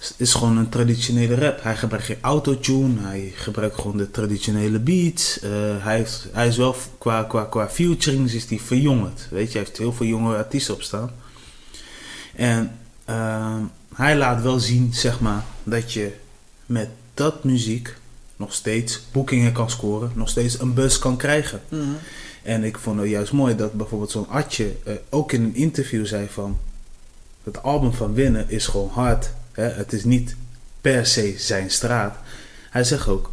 Het is gewoon een traditionele rap. Hij gebruikt geen autotune, hij gebruikt gewoon de traditionele beats. Eh, hij, heeft, hij is wel, qua, qua, qua featurings is hij verjongerd. Weet je, hij heeft heel veel jonge artiesten op staan. En ehm, hij laat wel zien, zeg maar, dat je met dat muziek nog steeds boekingen kan scoren, nog steeds een bus kan krijgen. Mhm. En ik vond het juist mooi dat bijvoorbeeld zo'n Atje eh, ook in een interview zei van... Het album van Winnen is gewoon hard. Het is niet per se zijn straat. Hij zegt ook...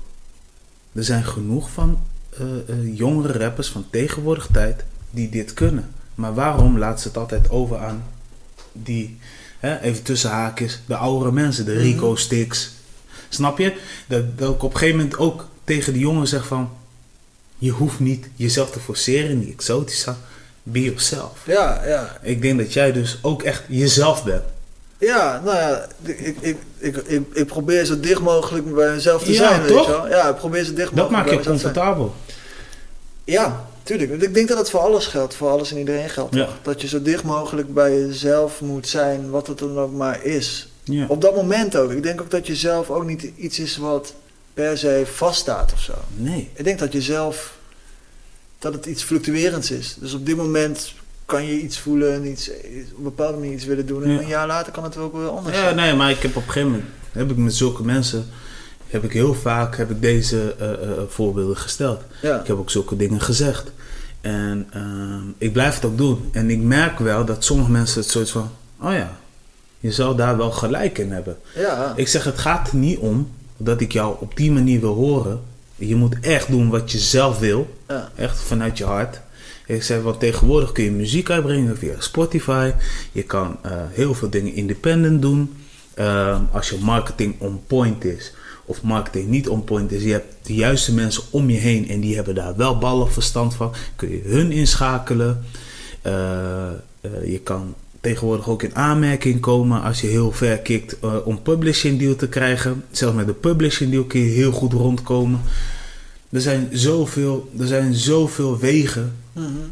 Er zijn genoeg van eh, eh, jongere rappers van tegenwoordig tijd die dit kunnen. Maar waarom laat ze het altijd over aan die... Hè, even tussen haakjes, de oudere mensen, de Mhm. Rico Sticks. Snap je? Dat, dat ik op een gegeven moment ook tegen die jongen zeg van... Je hoeft niet jezelf te forceren in die exotische. Be yourself. Ja, ja. Ik denk dat jij dus ook echt jezelf bent. Ja, nou ja, ik, ik, ik, ik, ik probeer zo dicht mogelijk bij mezelf te Ja, zijn, weet toch? je wel. Ja, ik probeer zo dicht Dat mogelijk maakt bij je comfortabel. Ja, tuurlijk. Ik denk dat het voor alles geldt, voor alles en iedereen geldt. Ja. Dat je zo dicht mogelijk bij jezelf moet zijn, wat het dan ook maar is. Ja. Op dat moment ook. Ik denk ook dat je zelf ook niet iets is wat per se vaststaat of zo. Nee. Ik denk dat je zelf, dat het iets fluctuerends is. Dus op dit moment kan je iets voelen en iets, op een bepaalde manier iets willen doen. En Ja. een jaar later kan het ook wel anders Ja, zijn. nee, maar ik heb op een gegeven moment... Heb ik met zulke mensen... Heb ik heel vaak heb ik deze eh, eh, voorbeelden gesteld. Ja. Ik heb ook zulke dingen gezegd. En ehm, ik blijf het ook doen. En ik merk wel dat sommige mensen het zoiets van... Oh ja, je zou daar wel gelijk in hebben. Ja. Ik zeg, het gaat er niet om dat ik jou op die manier wil horen. Je moet echt doen wat je zelf wil. ja. Echt vanuit je hart. Ik zeg, want tegenwoordig kun je muziek uitbrengen via Spotify. Je kan eh, heel veel dingen independent doen. Eh, als je marketing on point is of marketing niet on point is. Je hebt de juiste mensen om je heen en die hebben daar wel ballen verstand van. Kun je hun inschakelen. Eh, je kan tegenwoordig ook in aanmerking komen als je heel ver kikt om publishing deal te krijgen. Zelfs met de publishing deal kun je heel goed rondkomen. Er zijn zoveel, er zijn zoveel wegen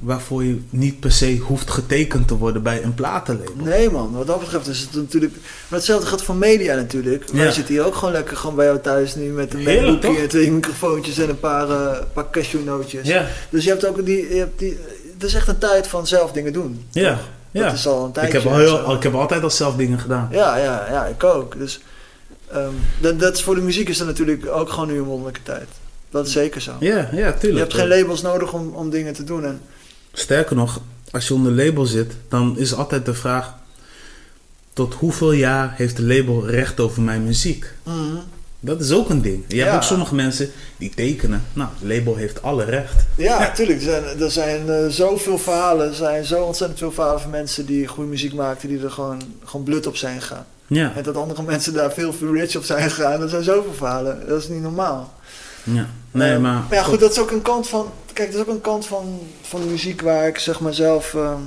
Waarvoor je niet per se hoeft getekend te worden bij een platenlabel. Nee man, wat dat betreft is het natuurlijk... Maar hetzelfde gaat voor media natuurlijk. Wij Ja. zitten hier ook gewoon lekker gewoon bij jou thuis nu met een MacBookje twee microfoontjes en een paar, eh paar cashewnootjes. Ja, Dus je hebt ook die, je hebt die... Het is echt een tijd van zelf dingen doen. ja, toch? ja. Dat is al een tijdje. Ik heb, al heel, ik heb altijd al zelf dingen gedaan. Ja, ja, ja, ik ook. Dus ehm, dat, dat is voor de muziek is dat natuurlijk ook gewoon nu een wonderlijke tijd. Dat is zeker zo. Ja, ja, tuurlijk. je hebt geen labels nodig om, om dingen te doen. En, Sterker nog, als je onder label zit, dan is altijd de vraag: tot hoeveel jaar heeft de label recht over mijn muziek? Mhm. Dat is ook een ding. Je Ja. hebt ook sommige mensen die tekenen. Nou, het label heeft alle recht. Ja, natuurlijk. Er zijn, er zijn eh, zoveel verhalen. Er zijn zo ontzettend veel verhalen van mensen die goede muziek maakten, die er gewoon, gewoon blut op zijn gegaan. Ja, En dat andere mensen daar veel, veel rich op zijn gegaan. Er zijn zoveel verhalen. Dat is niet normaal. Ja. Nee, Ehm, maar. ja, goed, dat is ook een kant van. kijk, er is ook een kant van, van de muziek waar ik zeg maar zelf. ehm,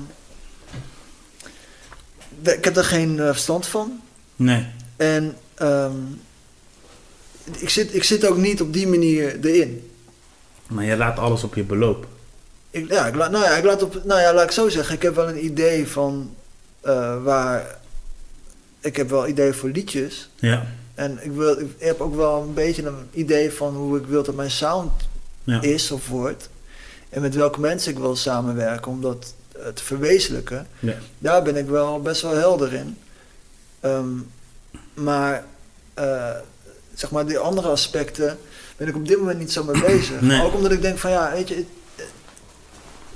ik heb er geen eh, verstand van. Nee. En ehm, ik, zit, ik zit ook niet op die manier erin. Maar je laat alles op je beloop. Ik, ja, ik, laat- nou ja, ik laat op. Nou ja, laat ik zo zeggen. Ik heb wel een idee van eh, waar. Ik heb wel ideeën voor liedjes. Ja. En ik, wil, ik heb ook wel een beetje een idee van hoe ik wil dat mijn sound Ja. is of wordt. En met welke mensen ik wil samenwerken om dat eh, te verwezenlijken. Ja. Daar ben ik wel best wel helder in. Ehm, maar eh, zeg maar die andere aspecten ben ik op dit moment niet zo mee bezig. Nee. Ook omdat ik denk van ja, weet je.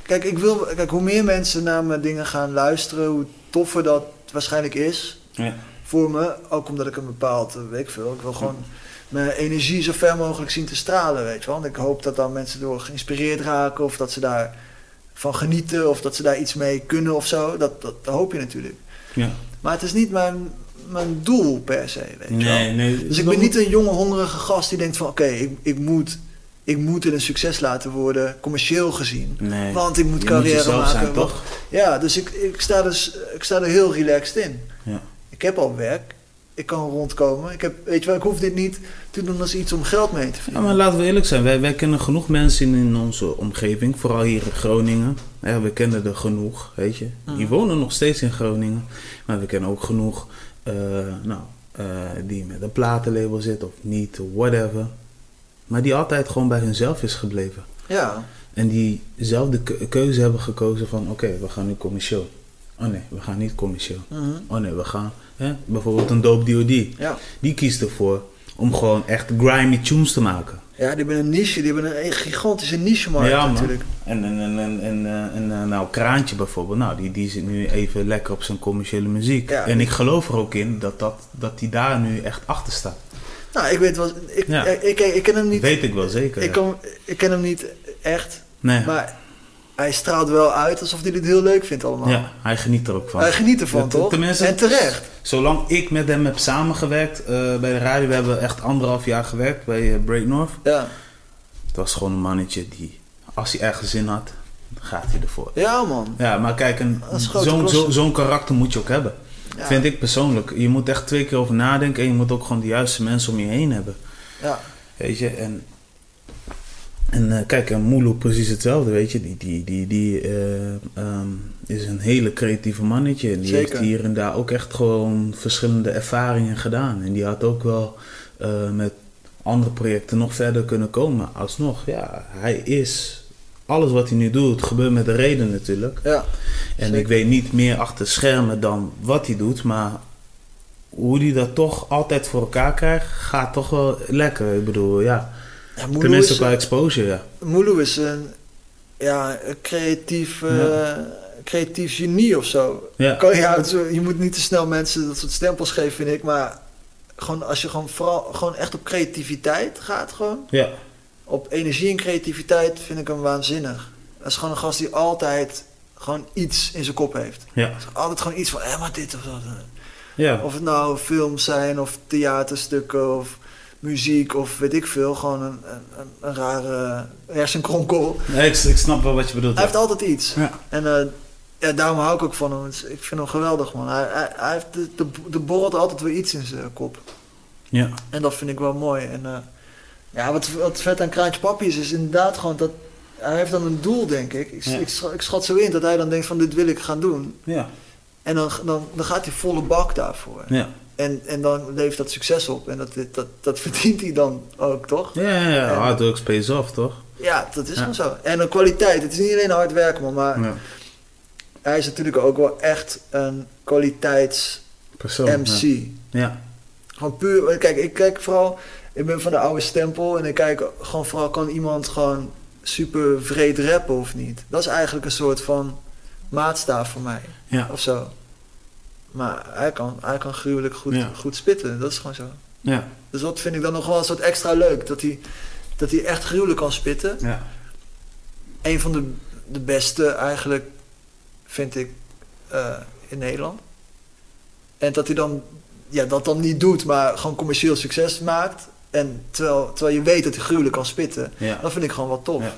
Kijk, ik wil, kijk, hoe meer mensen naar mijn dingen gaan luisteren, hoe toffer dat waarschijnlijk is Ja. Voor me. Ook omdat ik een bepaald, eh, weet ik veel, ik wil gewoon mijn energie zo ver mogelijk zien te stralen, weet je wel. En ik hoop dat dan mensen door geïnspireerd raken of dat ze daar van genieten of dat ze daar iets mee kunnen of zo. Dat, dat, dat hoop je natuurlijk. Ja. Maar het is niet mijn, mijn doel per se, weet je wel. Nee. Dus ik ben niet een jonge, hongerige gast die denkt van... oké, ik, ik, moet, ik moet het een succes laten worden, commercieel gezien. Nee. Want ik moet carrière maken. zijn, toch? Ja, dus ik, ik, sta dus, ik sta er heel relaxed in. Ja. Ik heb al werk. Ik kan rondkomen. Ik, heb, weet je wel, ik hoef dit niet te doen als iets om geld mee te Ja, verdienen. maar laten we eerlijk zijn. Wij, wij kennen genoeg mensen in, in onze omgeving. Vooral hier in Groningen. Ja, we kennen er genoeg, weet je. Die wonen nog steeds in Groningen. Maar we kennen ook genoeg, eh, nou, eh, die met een platenlabel zit of niet, whatever. Maar die altijd gewoon bij hunzelf is gebleven. Ja, En die zelf de keu- keuze hebben gekozen van, oké, we gaan nu commercieel. Oh nee, we gaan niet commercieel. mhm. Oh nee, we gaan, hè, bijvoorbeeld een Dope D.O.D. ja. Die kiest ervoor om gewoon echt grimy tunes te maken. ja, die hebben een niche. Die hebben een gigantische niche-markt Ja, man. natuurlijk. En, en, en, en, en, nou, Kraantje bijvoorbeeld, nou, die, die zit nu even lekker op zijn commerciële muziek. Ja. En ik geloof er ook in dat, dat, dat die daar nu echt achter staat. Nou, ik weet wel... Ik, Ja. ik, ik, ik ken hem niet... Weet ik wel zeker. ik, ja. kan, ik ken hem niet echt. nee. Maar hij straalt wel uit alsof hij dit heel leuk vindt allemaal. ja, hij geniet er ook van. Hij geniet ervan, Ja, toch? tenminste- en terecht. Zolang ik met hem heb samengewerkt eh, bij de radio, we hebben echt anderhalf jaar gewerkt bij eh, Break North. Ja. Het was gewoon een mannetje die, als hij ergens zin had, gaat hij ervoor. ja, man. Ja, maar kijk, zo'n zo, zo'n karakter moet je ook hebben. Ja. Vind ik persoonlijk. Je moet echt twee keer over nadenken en je moet ook gewoon de juiste mensen om je heen hebben. Ja. Weet je, en, en eh, kijk, en Mulu precies hetzelfde, weet je. Die, die, die, die eh, ehm, is een hele creatieve mannetje. En die Zeker. heeft hier en daar ook echt gewoon verschillende ervaringen gedaan. En die had ook wel eh, met andere projecten nog verder kunnen komen. Alsnog, ja, hij is... Alles wat hij nu doet, gebeurt met een reden natuurlijk. Ja. En Zeker. ik weet niet meer achter schermen dan wat hij doet, maar hoe hij dat toch altijd voor elkaar krijgt, gaat toch wel lekker. Ik bedoel, ja. Ja Tenminste is, qua exposure, ja. Mulu is een, ja, een creatief, eh, creatief genie of zo. Ja, Kan, ja, het je moet niet te snel mensen dat soort stempels geven, vind ik. Maar gewoon, als je gewoon, vooral, gewoon echt op creativiteit gaat, gewoon, ja, op energie en creativiteit, vind ik hem waanzinnig. Dat is gewoon een gast die altijd gewoon iets in zijn kop heeft. ja, Altijd gewoon iets van, hé, maar dit of dat. ja. Of het nou films zijn, of theaterstukken, of muziek, of weet ik veel. Gewoon een, een, een, rare hersenkronkel. Nee, ik, ik snap wel wat je bedoelt. Hij ja. heeft altijd iets. Ja. En eh, ja, daarom hou ik ook van hem. Ik vind hem geweldig, man. Hij, hij, hij heeft de, de, de borrelt altijd weer iets in zijn kop. Ja, En dat vind ik wel mooi. En eh, ja, wat, wat vet aan Kraantje Papi is, is inderdaad gewoon dat... Hij heeft dan een doel, denk ik. Ik, Ja. ik, schat, ik schat zo in dat hij dan denkt van dit wil ik gaan doen. ja, En dan, dan, dan gaat hij volle bak daarvoor. ja. En, en dan levert dat succes op. En dat, dat, dat verdient hij dan ook, toch? Ja, ja, ja. En- hard work pays off, toch? Ja, dat is Ja. gewoon zo. En een kwaliteit. Het is niet alleen hard werken, man. Maar Ja. hij is natuurlijk ook wel echt een kwaliteits Persoon. MC. Ja. ja, Gewoon puur... Kijk, ik kijk vooral... Ik ben van de oude stempel. En ik kijk gewoon vooral... Kan iemand gewoon super vreed rappen of niet? Dat is eigenlijk een soort van maatstaaf voor mij. ja, Of zo. Maar hij kan, hij kan gruwelijk goed, Ja. goed spitten. Dat is gewoon zo. ja, Dus dat vind ik dan nog wel een soort extra leuk. Dat hij, dat hij echt gruwelijk kan spitten. ja. Een van de, de beste eigenlijk, vind ik, eh, in Nederland. En dat hij dan, ja, dat dan niet doet, maar gewoon commercieel succes maakt. En terwijl, terwijl je weet dat hij gruwelijk kan spitten. ja. Dat vind ik gewoon wel tof. Ja.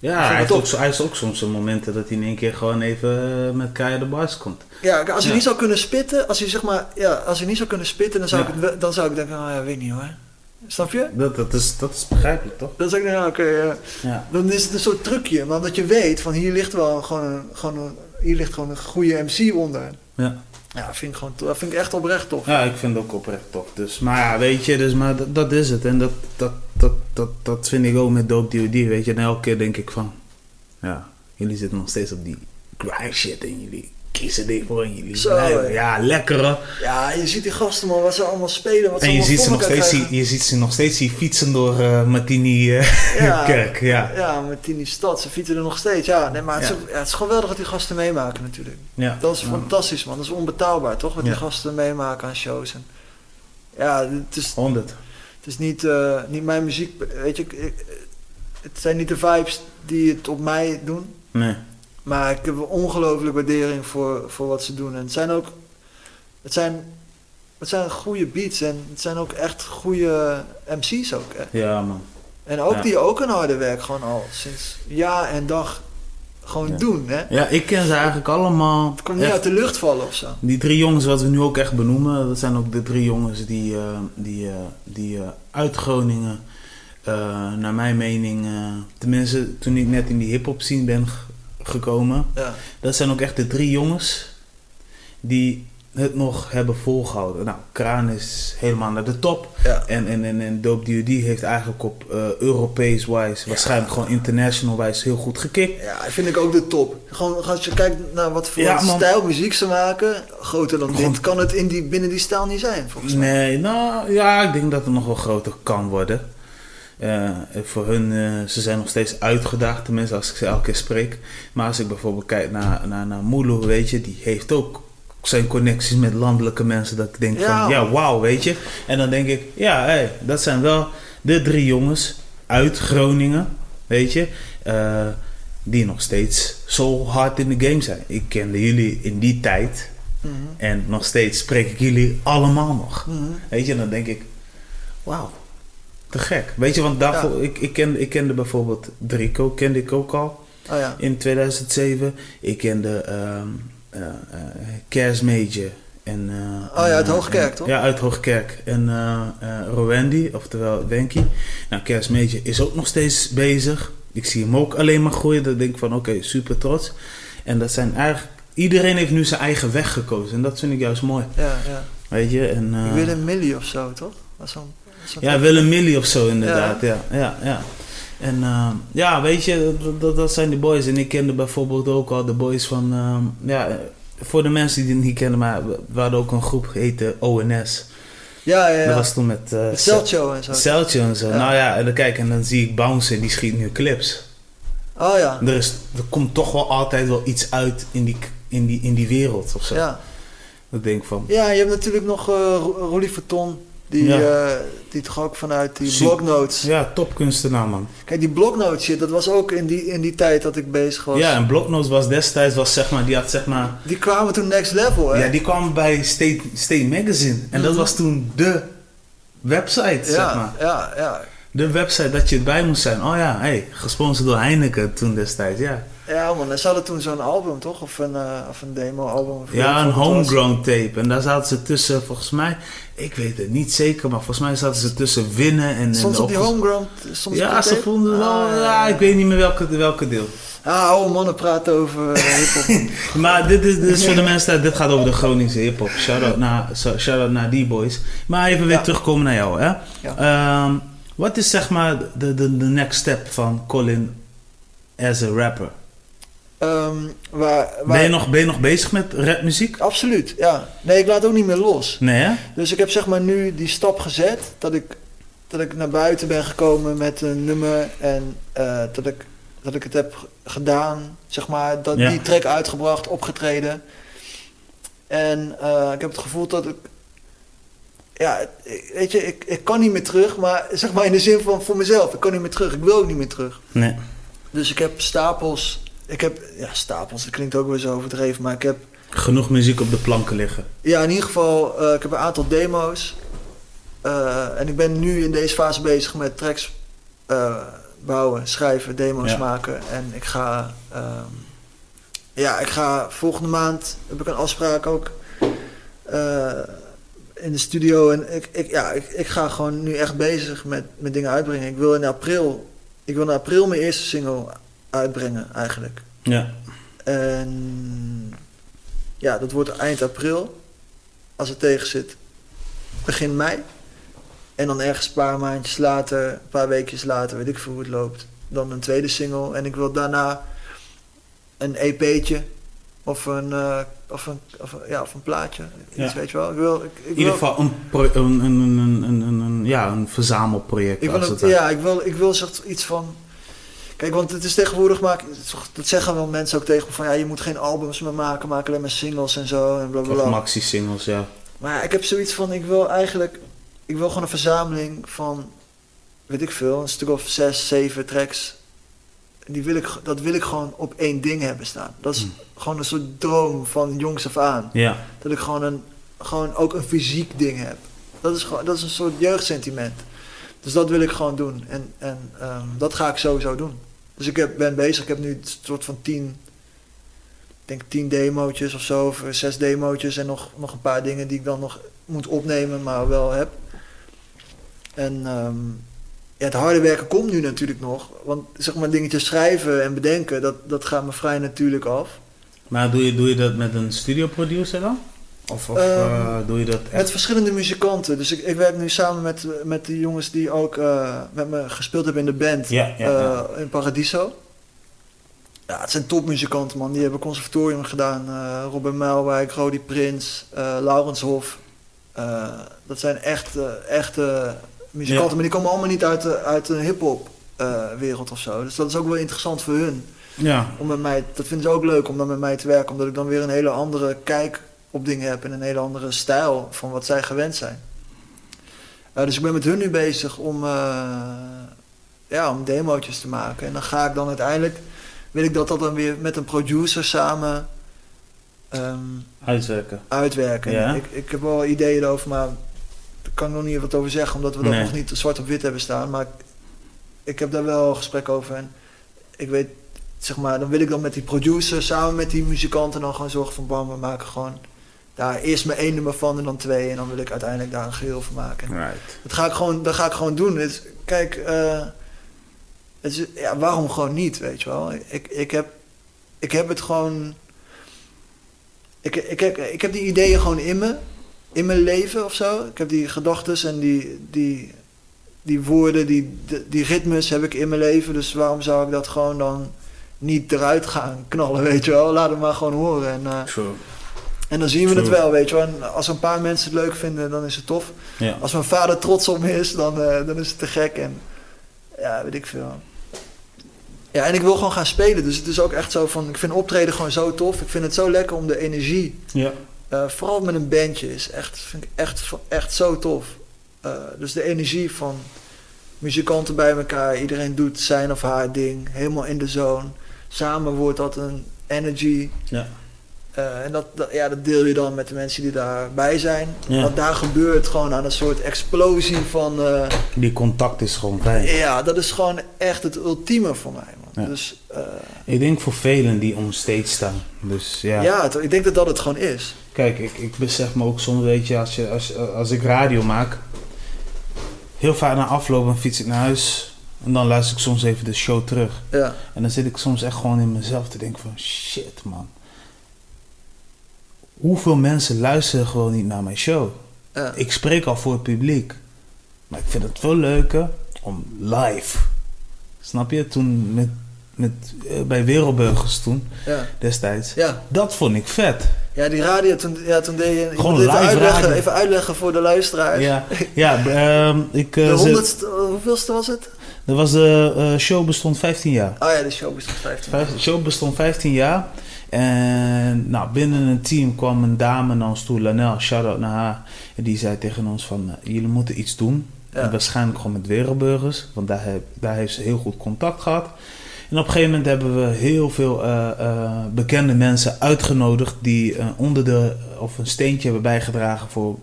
Ja, hij heeft, ook, hij heeft ook soms zo'n momenten dat hij in één keer gewoon even eh, met keiharde bars komt. Ja, als hij Ja. niet zou kunnen spitten, als hij zeg maar, ja, als hij niet zou kunnen spitten, dan zou, Ja. ik, het, wel- dan zou ik denken, oh ja, weet niet hoor. Snap je? Dat, dat, is, dat is begrijpelijk, toch? Dan zou ik denken, ah, oké, ja. Ja. dan is het een soort trucje, maar omdat je weet van hier ligt wel gewoon een, gewoon een, hier ligt gewoon een goede MC onder. Ja. Ja, vind ik gewoon, dat vind ik echt oprecht tof. ja, ik vind het ook oprecht tof. Dus, maar ja, weet je, dus, maar dat, dat is het. En dat, dat, dat, dat, dat vind ik ook met Dope DOD, weet je. En elke keer denk ik van, ja, jullie zitten nog steeds op die grind shit en jullie kiezen dit voor jullie Zo, blijven. Ja, lekker hè. Ja, je ziet die gasten man, wat ze allemaal spelen, wat ze En je ziet, ze nog steeds, zie- je ziet ze nog steeds die fietsen door eh Martini eh, Ja. kerk. Ja. Ja, die stad, ze fietsen er nog steeds. Ja, nee, maar het, Ja. is, ook- ja, het is geweldig wat die gasten meemaken natuurlijk. Ja. Dat is fantastisch man, dat is onbetaalbaar toch? Wat die gasten meemaken aan shows. En, ja, het is, 100. het is niet, eh, niet mijn muziek, weet je, ik- het zijn niet de vibes die het op mij doen. Nee. Maar ik heb een ongelooflijke waardering voor, voor wat ze doen. En het zijn ook, het zijn, het zijn goede beats en het zijn ook echt goede MC's ook. Hè? Ja, man. En ook Ja. die ook een harde werk gewoon al sinds jaar en dag gewoon Ja. doen. Hè? Ja, ik ken ze eigenlijk allemaal. Het kan niet echt. uit de lucht vallen of zo. Die drie jongens wat we nu ook echt benoemen, dat zijn ook de drie jongens die, eh, die, eh, die eh, uit Groningen, naar mijn mening, tenminste toen ik net in die hip-hop scene ben gekomen, Ja. dat zijn ook echt de drie jongens die het nog hebben volgehouden. Nou, Kraan is helemaal naar de top. Ja. En, en, en, en Dope D.O.D. heeft eigenlijk op eh Europees wijs, waarschijnlijk gewoon international wijs heel goed gekikt. ja, vind ik ook de top. Gewoon als je kijkt naar wat voor Ja, stijl muziek ze maken, groter dan Gewoon- dit kan het in die, binnen die stijl niet zijn, volgens mij. Nee, nou ja, ik denk dat het nog wel groter kan worden. Eh, voor hun, eh, ze zijn nog steeds uitgedaagd, tenminste als ik ze elke keer spreek. Maar als ik bijvoorbeeld kijk naar, naar, naar Mulu, weet je, die heeft ook zijn connecties met landelijke mensen. Dat ik denk Ja. van, ja, wauw, weet je. En dan denk ik, ja, hey, dat zijn wel de drie jongens uit Groningen, weet je. eh, die nog steeds zo hard in de game zijn. Ik kende jullie in die tijd. Mhm. En nog steeds spreek ik jullie allemaal nog. Mhm. Weet je, dan denk ik, wauw, te gek. Weet je, want daarvoor, ik, ik, kende, ik kende bijvoorbeeld Drico, kende ik ook al Oh ja. in 2007. Ik kende Major. En, eh, Oh ja, uit Hoogkerk, en- toch? Ja, uit Hoogkerk. En Rowandy, oftewel Wenky. Nou, Kers Major is ook nog steeds bezig. Ik zie hem ook alleen maar groeien. Dan denk ik van, oké, super trots. En dat zijn eigenlijk... Iedereen heeft nu zijn eigen weg gekozen. En dat vind ik juist mooi. Ja, ja. Weet je, en... eh, Willem Millie of zo, toch? Was zo'n ja, Willem Millie of zo inderdaad. Ja, ja, ja. En ehm, ja, weet je, dat- dat, dat zijn die boys. En ik kende bijvoorbeeld ook al de boys van... ehm, ja, eh, voor de mensen die het niet kennen, maar we hadden ook een groep geheten ONS. Ja, ja, ja. Dat was toen met... eh, Met Celtio en zo. Celtje en zo. Ja. Nou ja, en dan kijk, en dan zie ik Bounce en die schiet nu clips. Oh ja. Er, is, er komt toch wel altijd wel iets uit in die, in die, in die wereld of zo. Ja. Ik denk van... ja, je hebt natuurlijk nog eh Ro- Rolly Verton. Die, Ja. eh, die toch ook vanuit die Zie- bloknotes. Ja, topkunstenaar man. Kijk, die bloknotes shit, dat was ook in die, in die tijd dat ik bezig was. Ja, en Blocknotes was destijds, was zeg maar, die had zeg maar... Die kwamen toen next level, hè? Ja, die kwam bij State, State Magazine. En dat Mhm. was toen de website, zeg maar. ja, ja. De website dat je erbij moest zijn. Oh ja, hey, gesponsord door Heineken toen destijds, ja. Ja, man, ze hadden toen zo'n album, toch? Of een, eh, of een demo-album. Ja, een homegrown tape. En daar zaten ze tussen, volgens mij, ik weet het niet zeker, maar volgens mij zaten ze tussen winnen en... Soms en op die homegrown, soms Ja, ze tape? vonden wel, Ah, ja, ik weet niet meer welke, welke deel. Ah, oude mannen praten over eh, hiphop. Maar dit is, dit is voor de mensen, dat- dit gaat over de Groningse hip-hop. Shout-out naar, naar die boys. Maar even weer Ja. terugkomen naar jou, hè? Ja. Ehm, wat is zeg maar de, de, de next step van Colin as a rapper? Ehm, waar, waar, Ben je, nog, ben je nog bezig met rapmuziek? Absoluut, ja. Nee, ik laat ook niet meer los. Nee, hè? Dus ik heb zeg maar nu die stap gezet dat ik, dat ik naar buiten ben gekomen met een nummer en eh, dat, ik, dat ik het heb gedaan, zeg maar, dat Ja. die track uitgebracht, opgetreden. En eh, ik heb het gevoel dat ik, ja, ik- weet je, ik, ik kan niet meer terug, maar zeg maar in de zin van voor mezelf, ik kan niet meer terug, ik wil ook niet meer terug. Nee. Dus ik heb stapels, ik heb, ja, stapels, dat klinkt ook weer zo overdreven, maar ik heb Genoeg muziek op de planken liggen. ja, in ieder geval, eh, ik heb een aantal demo's. Eh, en ik ben nu in deze fase bezig met tracks, eh, bouwen, schrijven, demo's Ja. maken. En ik ga, ehm, ja, ik ga volgende maand heb ik een afspraak ook in de studio. En ik, ik, ja, ik, ik ga gewoon nu echt bezig met, met dingen uitbrengen. Ik wil in april, ik wil in april mijn eerste single uitbrengen eigenlijk. Ja. En ja, dat wordt eind april. Als het tegen zit, begin mei. En dan ergens een paar maandjes later, een paar weekjes later, weet ik veel hoe het loopt. Dan een tweede single. En ik wil daarna een EP'tje. Of een, eh, of een, of een, ja, of een plaatje. Iets, Ja. weet je wel. Ik wil, ik, ik In ieder geval een, een, een, een, een, ja, een verzamelproject. Ik wil, als het ja, ik wil, ik wil zeg, iets van. Kijk, want het is tegenwoordig maak, dat zeggen wel mensen ook tegen me van ja, je moet geen albums meer maken, maak alleen maar singles en zo en bla bla Of maxi-singles, ja. Maar ik heb zoiets van, ik wil eigenlijk, ik wil gewoon een verzameling van, weet ik veel, een stuk of zes, zeven tracks. Die wil ik, dat wil ik gewoon op één ding hebben staan. Dat is Hmm. gewoon een soort droom van jongs af aan. Ja, Dat ik gewoon, een, gewoon ook een fysiek ding heb. Dat is, gewoon, dat is een soort jeugdsentiment. Dus dat wil ik gewoon doen. En, en ehm, dat ga ik sowieso doen. Dus ik ben bezig. Ik heb nu een soort van tien, denk tien demootjes of zo. Zes demootjes. En nog, nog een paar dingen die ik dan nog moet opnemen, maar wel heb. En ehm, ja, het harde werken komt nu natuurlijk nog. Want zeg maar dingetjes schrijven en bedenken, dat, dat gaat me vrij natuurlijk af. maar doe je, doe je dat met een studio producer dan? Of, of Ehm, eh, doe je dat echt? Met verschillende muzikanten. Dus ik, ik werk nu samen met, met de jongens die ook eh, met me gespeeld hebben in de band eh, in Paradiso. Ja, het zijn topmuzikanten, man. Die hebben conservatorium gedaan. eh Robin Muilwijk, Rodi Prins, eh Laurens Hof. Eh, dat zijn echt, eh, echte muzikanten. Maar die komen allemaal niet uit, de, uit een hip-hop eh, wereld of zo. Dus dat is ook wel interessant voor hun. Ja, Om met mij, dat vinden ze ook leuk om dan met mij te werken. Omdat ik dan weer een hele andere kijk op dingen heb. En een hele andere stijl van wat zij gewend zijn. Eh, dus ik ben met hun nu bezig om, eh, ja, om demootjes te maken. En dan ga ik dan uiteindelijk... Wil ik dat dat dan weer met een producer samen ehm, uitwerken. uitwerken. Ja. Ik, ik heb wel ideeën erover, maar daar kan ik nog niet wat over zeggen. Omdat we dat Nee. nog niet zwart op wit hebben staan. Maar ik, ik heb daar wel gesprek over. En ik weet, zeg maar, dan wil ik dan met die producer samen met die muzikanten dan gewoon zorgen van bam, we maken gewoon daar eerst maar één nummer van en dan twee. En dan wil ik uiteindelijk daar een geheel van maken. Right. Dat ga ik gewoon, dat ga ik gewoon doen. Het, kijk, eh, het is, ja, waarom gewoon niet, weet je wel? Ik, ik, heb, ik heb het gewoon... Ik, ik, heb, ik heb die ideeën gewoon in me, in mijn leven of zo. Ik heb die gedachten en die, die, die woorden, die, die, ritmes heb ik in mijn leven. Dus waarom zou ik dat gewoon dan niet eruit gaan knallen, weet je wel? Laat het maar gewoon horen. En, eh. En dan zien we het wel, weet je wel. En als een paar mensen het leuk vinden, dan is het tof. Ja. Als mijn vader trots op me is, dan, eh, dan is het te gek. En ja, weet ik veel. Ja, en ik wil gewoon gaan spelen. Dus het is ook echt zo van... Ik vind optreden gewoon zo tof. Ik vind het zo lekker om de energie... Ja. eh, vooral met een bandje is echt, vind ik echt, echt zo tof. Eh, dus de energie van muzikanten bij elkaar. Iedereen doet zijn of haar ding. Helemaal in de zone. Samen wordt dat een energy. Ja. Eh, en dat, dat, ja, dat deel je dan met de mensen die daarbij zijn. Ja. Want daar gebeurt gewoon aan een soort explosie van... eh, Die contact is gewoon fijn. ja, dat is gewoon echt het ultieme voor mij, man. Ja. Dus eh, Ik denk voor velen die on stage staan. Dus ja. ja, het- ik denk dat dat het gewoon is. Kijk, ik, ik besef me ook soms, weet je, als, je als, als ik radio maak, heel vaak na afloop dan fiets ik naar huis en dan luister ik soms even de show terug. Ja, En dan zit ik soms echt gewoon in mezelf te denken van, shit man. Hoeveel mensen luisteren gewoon niet naar mijn show? Ik spreek al voor het publiek. Maar ik vind het veel leuker om live. Snap je? Toen met, met, eh, bij Wereldburgers toen, ja. destijds. ja. Dat vond ik vet. Ja, die radio, toen, ja, toen deed je... Gewoon moet even live uitleggen, radio. even uitleggen voor de luisteraars. Ja, ja ehm, ik, eh, De honderdste, hoeveelste was het? dat was de eh, show bestond 15 jaar. Oh ja, de show bestond 15. Vijf- De show bestond 15 jaar. En nou, binnen een team kwam een dame naar ons toe, Lanel, shout-out naar haar. En die zei tegen ons van, eh, jullie moeten iets doen. Ja. En waarschijnlijk gewoon met wereldburgers, want daar, heb, daar heeft ze heel goed contact gehad. En op een gegeven moment hebben we heel veel eh, eh, bekende mensen uitgenodigd die een onderdeel of een steentje hebben bijgedragen voor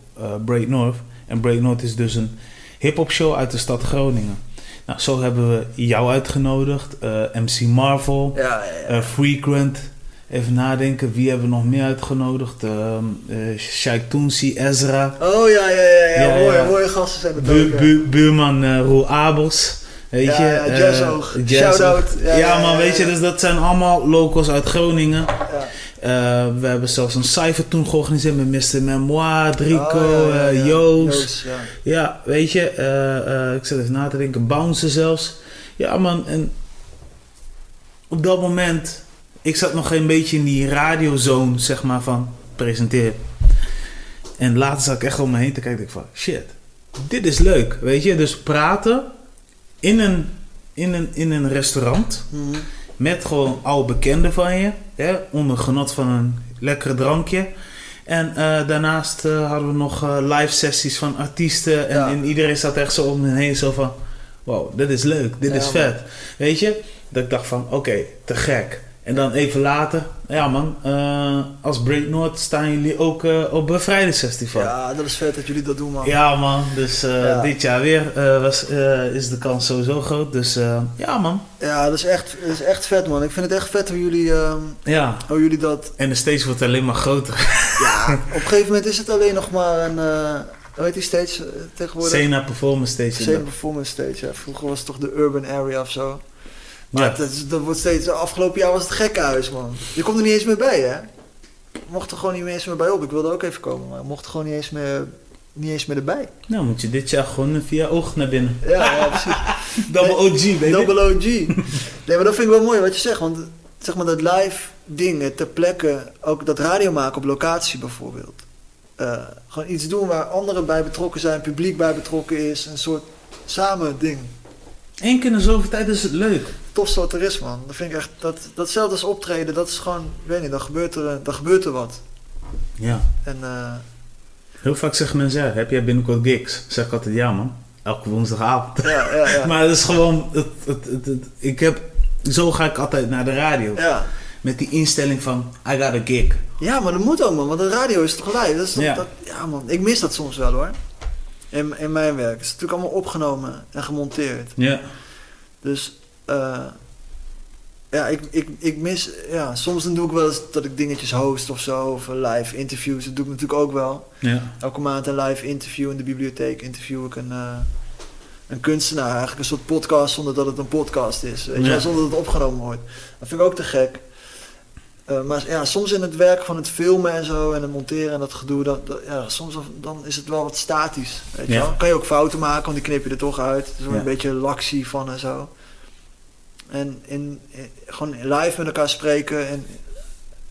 Break North. En Break North is dus een hip-hop show uit de stad Groningen. Nou, zo hebben we jou uitgenodigd. MC Marvel, Ja, ja, ja. Frequent. Even nadenken, wie hebben we nog meer uitgenodigd? Ehm eh Sheikh Toonsi, Ezra. Oh ja, ja, ja, ja. Ja, mooie, ja. mooie gasten zijn het Bu- ook. ja. bu- buurman eh Roel Abels. Weet Ja, je? ja, eh, Jazzoog. Shout-out. Ja, man, weet je, dus dat zijn allemaal locals uit Groningen. Ja. Eh, we hebben zelfs een cypher toen georganiseerd met Mr. Memoir, Drico, Oh, ja, ja, eh, ja. Joost. ja. Ja, weet je, eh, eh, ik zit even na te denken, Bouncer zelfs. Ja, man, en op dat moment, ik zat nog een beetje in die radiozone, zeg maar, van presenteer. En later zat ik echt om me heen te kijken, ik van, shit, dit is leuk, weet je. Dus praten in een, in een, in een restaurant Mhm. met gewoon oude bekenden van je, hè, onder genot van een lekkere drankje. En eh, daarnaast eh, hadden we nog eh, live sessies van artiesten. En, Ja. en iedereen zat echt zo om me heen, zo van: wow, dit is leuk, dit Ja, is vet. Weet je? Dat ik dacht van: oké, te gek. En dan even later, ja man, eh, als Break North staan jullie ook eh, op Bevrijdingsfestival. Ja. Ja, dat is vet dat jullie dat doen, man. man, dus eh, Ja. dit jaar weer was, is de kans sowieso groot. Dus ja man, Ja, dat is, echt, dat is echt vet, man. Ik vind het echt vet hoe jullie, ehm, ja. hoe jullie dat... En de stage wordt alleen maar groter. Ja, op een gegeven moment is het alleen nog maar een... hoe heet die stage tegenwoordig? Sena Performance Station. Same Performance Stage, ja. Vroeger was het toch de Urban Area of zo. Maar Ja. dat, dat wordt steeds... Afgelopen jaar was het gekkenhuis, man. Je komt er niet eens meer bij, hè? Mocht er gewoon niet eens meer bij op. Ik wilde ook even komen, maar mocht er gewoon niet eens meer, niet eens meer erbij. Nou, moet je dit jaar gewoon via oog naar binnen. Ja, ja precies. Double OG, baby. Double OG. Nee, maar dat vind ik wel mooi wat je zegt. Want zeg maar dat live ding, het ter plekke, ook dat radio maken op locatie bijvoorbeeld. Eh, gewoon iets doen waar anderen bij betrokken zijn, publiek bij betrokken is. Een soort samen ding. Eén keer in zoveel tijd is het leuk. Tofste wat er is, man. Dat vind ik echt, dat, datzelfde als optreden, dat is gewoon, ik weet niet, dan gebeurt er, dan gebeurt er wat. Ja. En eh, Heel vaak zeggen mensen, ja, heb jij binnenkort gigs? Zeg ik altijd, ja man. Elke woensdagavond. ja, ja, ja. Maar het is gewoon, het, het, het, het- ik heb, zo ga ik altijd naar de radio. ja. Met die instelling van, I got a gig. Ja, maar dat moet ook, man. Want de radio is toch live? Dat is toch, Ja. Dat, ja, man. Ik mis dat soms wel, hoor. In, in mijn werk. Het is natuurlijk allemaal opgenomen en gemonteerd. Ja. Dus, eh, ja, ik, ik, ik mis... Ja, soms dan doe ik wel eens dat ik dingetjes host of zo. Of live interviews. Dat doe ik natuurlijk ook wel. Ja. Elke maand een live interview in de bibliotheek. Interview ik een, eh, een kunstenaar. Eigenlijk een soort podcast zonder dat het een podcast is. Weet je Ja. wel, zonder dat het opgenomen wordt. Dat vind ik ook te gek. Eh, maar ja, soms in het werk van het filmen en zo en het monteren en dat gedoe, dat, dat- ja, soms dan- is het wel wat statisch. Weet je Ja. wel? Kan je ook fouten maken, want die knip je er toch uit. Er is wel Ja. een beetje laxie van en zo. En in, in- gewoon live met elkaar spreken en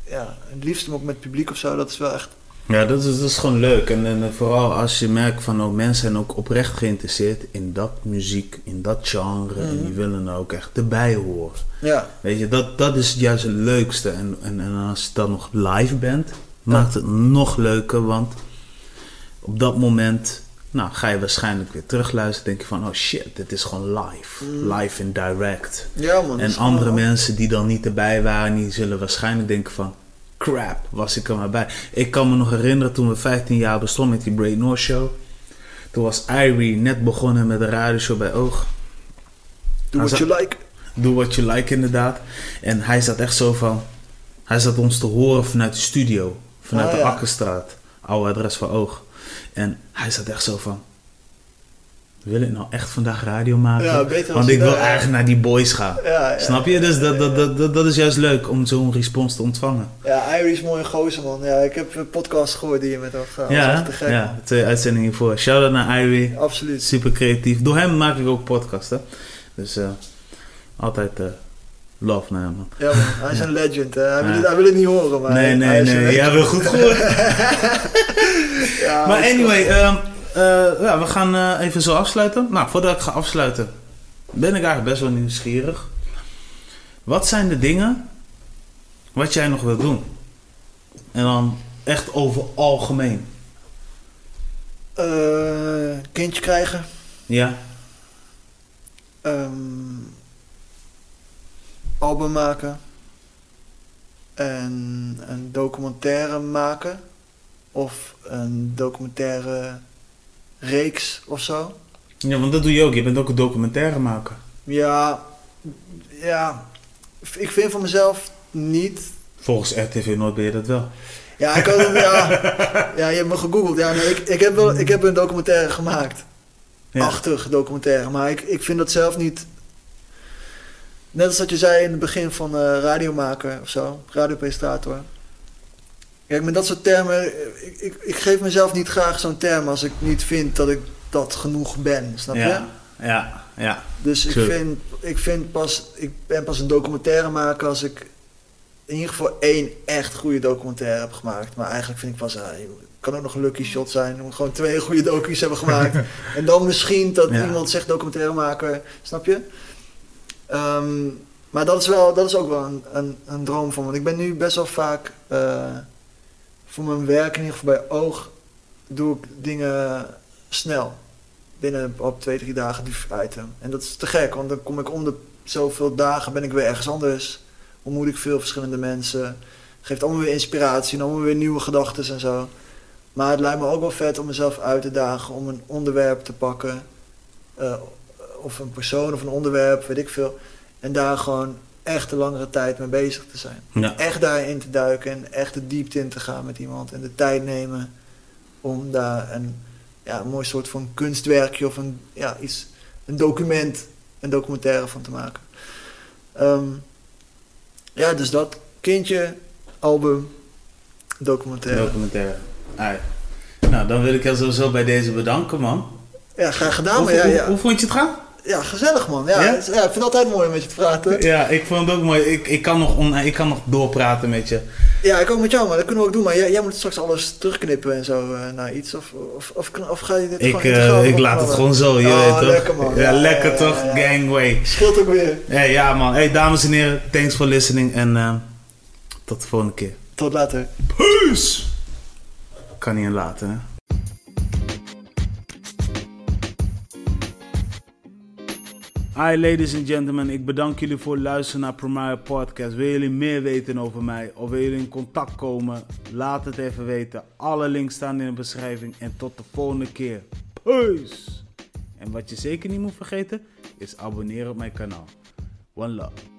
ja, het liefst ook met het publiek of zo, dat is wel echt. Ja, dat is, dat is gewoon leuk. En, en vooral als je merkt van oh, mensen zijn ook oprecht geïnteresseerd in dat muziek, in dat genre. En Mhm. die willen er ook echt erbij horen. Ja, Weet je, dat, dat is juist het leukste. En, en, en als je dan nog live bent, maakt het nog leuker. Want op dat moment nou, ga je waarschijnlijk weer terugluisteren. Denk je van, oh shit, dit is gewoon live. Mm. Live en direct. ja man. En andere mensen die dan niet erbij waren, die zullen waarschijnlijk denken van... Crap, was ik er maar bij. Ik kan me nog herinneren toen we 15 jaar bestonden met die Great North Show. Toen was Irie net begonnen met de radioshow bij Oog. Doe what Hij you like. Do what you like inderdaad. En hij zat echt zo van... Hij zat ons te horen vanuit de studio. Vanuit Ah, de ja. Akkerstraat. Oude adres van Oog. En hij zat echt zo van... Wil ik nou echt vandaag radio maken? Ja, beter Want ik wil ja. eigenlijk naar die boys gaan. Ja, Snap je? Dus dat, dat, dat, dat, dat is juist leuk om zo'n respons te ontvangen. Ja, Irie is mooi gozer man. Ja, ik heb een podcast gehoord die je met hem. Dat ja, te gek. ja, twee uitzendingen voor. Shout-out naar Irie. Absoluut. Super creatief. Door hem maak ik ook podcasten. Dus eh, altijd eh, love man. Ja man, hij is een legend. Hè. Hij, wil het, hij wil het niet horen, maar Nee, nee, nee. Ja, wel goed gehoord. Ja, maar anyway, ehm, eh, ja, we gaan eh, even zo afsluiten. Nou, voordat ik ga afsluiten, ben ik eigenlijk best wel nieuwsgierig. Wat zijn de dingen wat jij nog wilt doen? En dan echt over algemeen. Eh, kindje krijgen. Ja, Ehm, album maken. En een documentaire maken. Of een documentaire reeks of zo. Ja, want dat doe je ook. Je bent ook een documentairemaker. Ja, ja, ik vind van mezelf niet. Volgens RTV Noord ben je dat wel. Ja, ik had, ja, ja, je hebt me gegoogeld. Ja, nee, ik, ik, heb wel, ik heb een documentaire gemaakt. Ja. Achtig documentaire. Maar ik, ik vind dat zelf niet... Net als wat je zei in het begin van eh, radiomaker of zo. Radiopresentator. Kijk, met dat soort termen... Ik, ik, ik geef mezelf niet graag zo'n term als ik niet vind dat ik dat genoeg ben. Snap je? Ja, ja. Dus ik True. vind, ik vind pas, ik ben pas een documentaire maken als ik in ieder geval één echt goede documentaire heb gemaakt. Maar eigenlijk vind ik pas, ah, joh, het kan ook nog een lucky shot zijn. om gewoon twee goede docu's hebben gemaakt. en dan misschien dat Ja. iemand zegt documentairemaker, snap je? Ehm, maar dat is, wel, dat is ook wel een, een, een droom van me. Want ik ben nu best wel vaak, eh, voor mijn werk in ieder geval bij oog, doe ik dingen snel binnen op twee, drie dagen die item. En dat is te gek, want dan kom ik om de zoveel dagen ben ik weer ergens anders. Ontmoet ik veel verschillende mensen. Geeft allemaal weer inspiratie en allemaal weer nieuwe gedachten en zo. Maar het lijkt me ook wel vet om mezelf uit te dagen om een onderwerp te pakken. eh, of een persoon of een onderwerp, weet ik veel. En daar gewoon echt een langere tijd mee bezig te zijn. ja. Echt daarin te duiken en echt de diepte in te gaan met iemand. En de tijd nemen om daar een, ja, een mooi soort van kunstwerkje of een, ja, iets, een document, een documentaire van te maken. Ehm, ja, dus dat. Kindje, album, documentaire. Documentaire. Ai. Nou, dan wil ik jou sowieso bij deze bedanken, man. Ja, graag gedaan. hoe, Maar ja, hoe, ja, hoe vond je het gaan? Ja, gezellig man. Ja, Ja? het is- ja, ik vind het altijd mooi om met je te praten. Ja, ik vond het ook mooi. Ik, ik, kan, nog on, ik kan nog doorpraten met je. Ja, ik ook met jou, maar dat kunnen we ook doen. Maar jij, jij moet straks alles terugknippen en zo eh, naar iets. Of, of, of, of ga je dit Ik, gewoon eh, integraal ik laat het gewoon zo, je Oh, weet toch? lekker, man. Ja, Ja, lekker toch? Gangway. Scheelt ook weer. Hey, ja, man. Hey, dames en heren, thanks for listening. En eh, tot de volgende keer. Tot later. Peace! Kan niet laten, hè? Hi ladies and gentlemen, ik bedank jullie voor het luisteren naar Primaire Podcast. Wil jullie meer weten over mij of wil jullie in contact komen? Laat het even weten. Alle links staan in de beschrijving en tot de volgende keer. Peace! En wat je zeker niet moet vergeten is abonneren op mijn kanaal. One love.